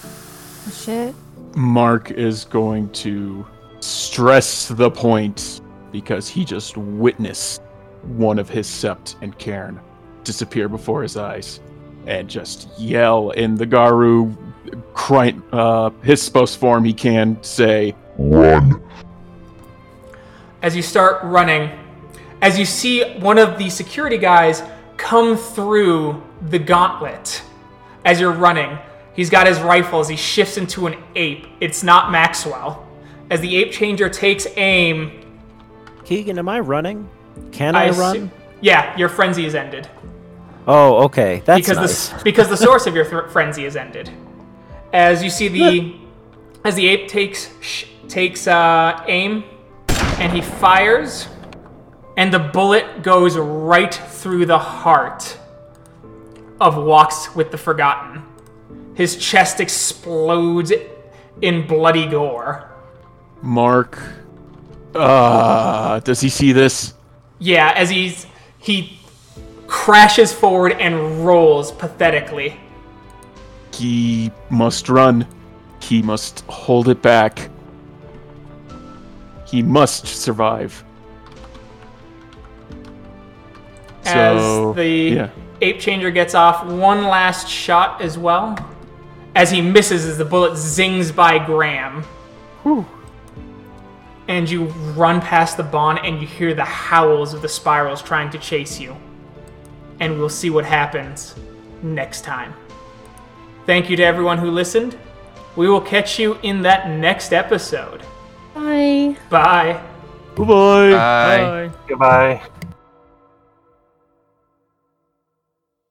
Oh, shit. Mark is going to stress the point because he just witnessed one of his sept and Caern disappear before his eyes and just yell in the Garou cry, uh, his supposed form he can say Run. as you start running, as you see one of the security guys come through the gauntlet as you're running. He's got his rifle as he shifts into an ape. It's not Maxwell. As the ape changer takes aim, Keegan, am I running? Can I, assu- run? Yeah, your frenzy is ended Oh, okay. That's because nice. the because the source of your th- frenzy is ended. As you see the as the ape takes sh- takes uh, aim and he fires, and the bullet goes right through the heart of Walks with the Forgotten. His chest explodes in bloody gore. Mark uh does he see this Yeah, as he's he crashes forward and rolls pathetically. he must run he must hold it back he must survive as So, the yeah. ape changer gets off one last shot as well. As he misses as the bullet zings by Graham. Whew. And you run past the Bawn and you hear the howls of the spirals trying to chase you. And we'll see what happens next time. Thank you to everyone who listened. We will catch you in that next episode. Bye. Bye. bye-bye Bye. Goodbye.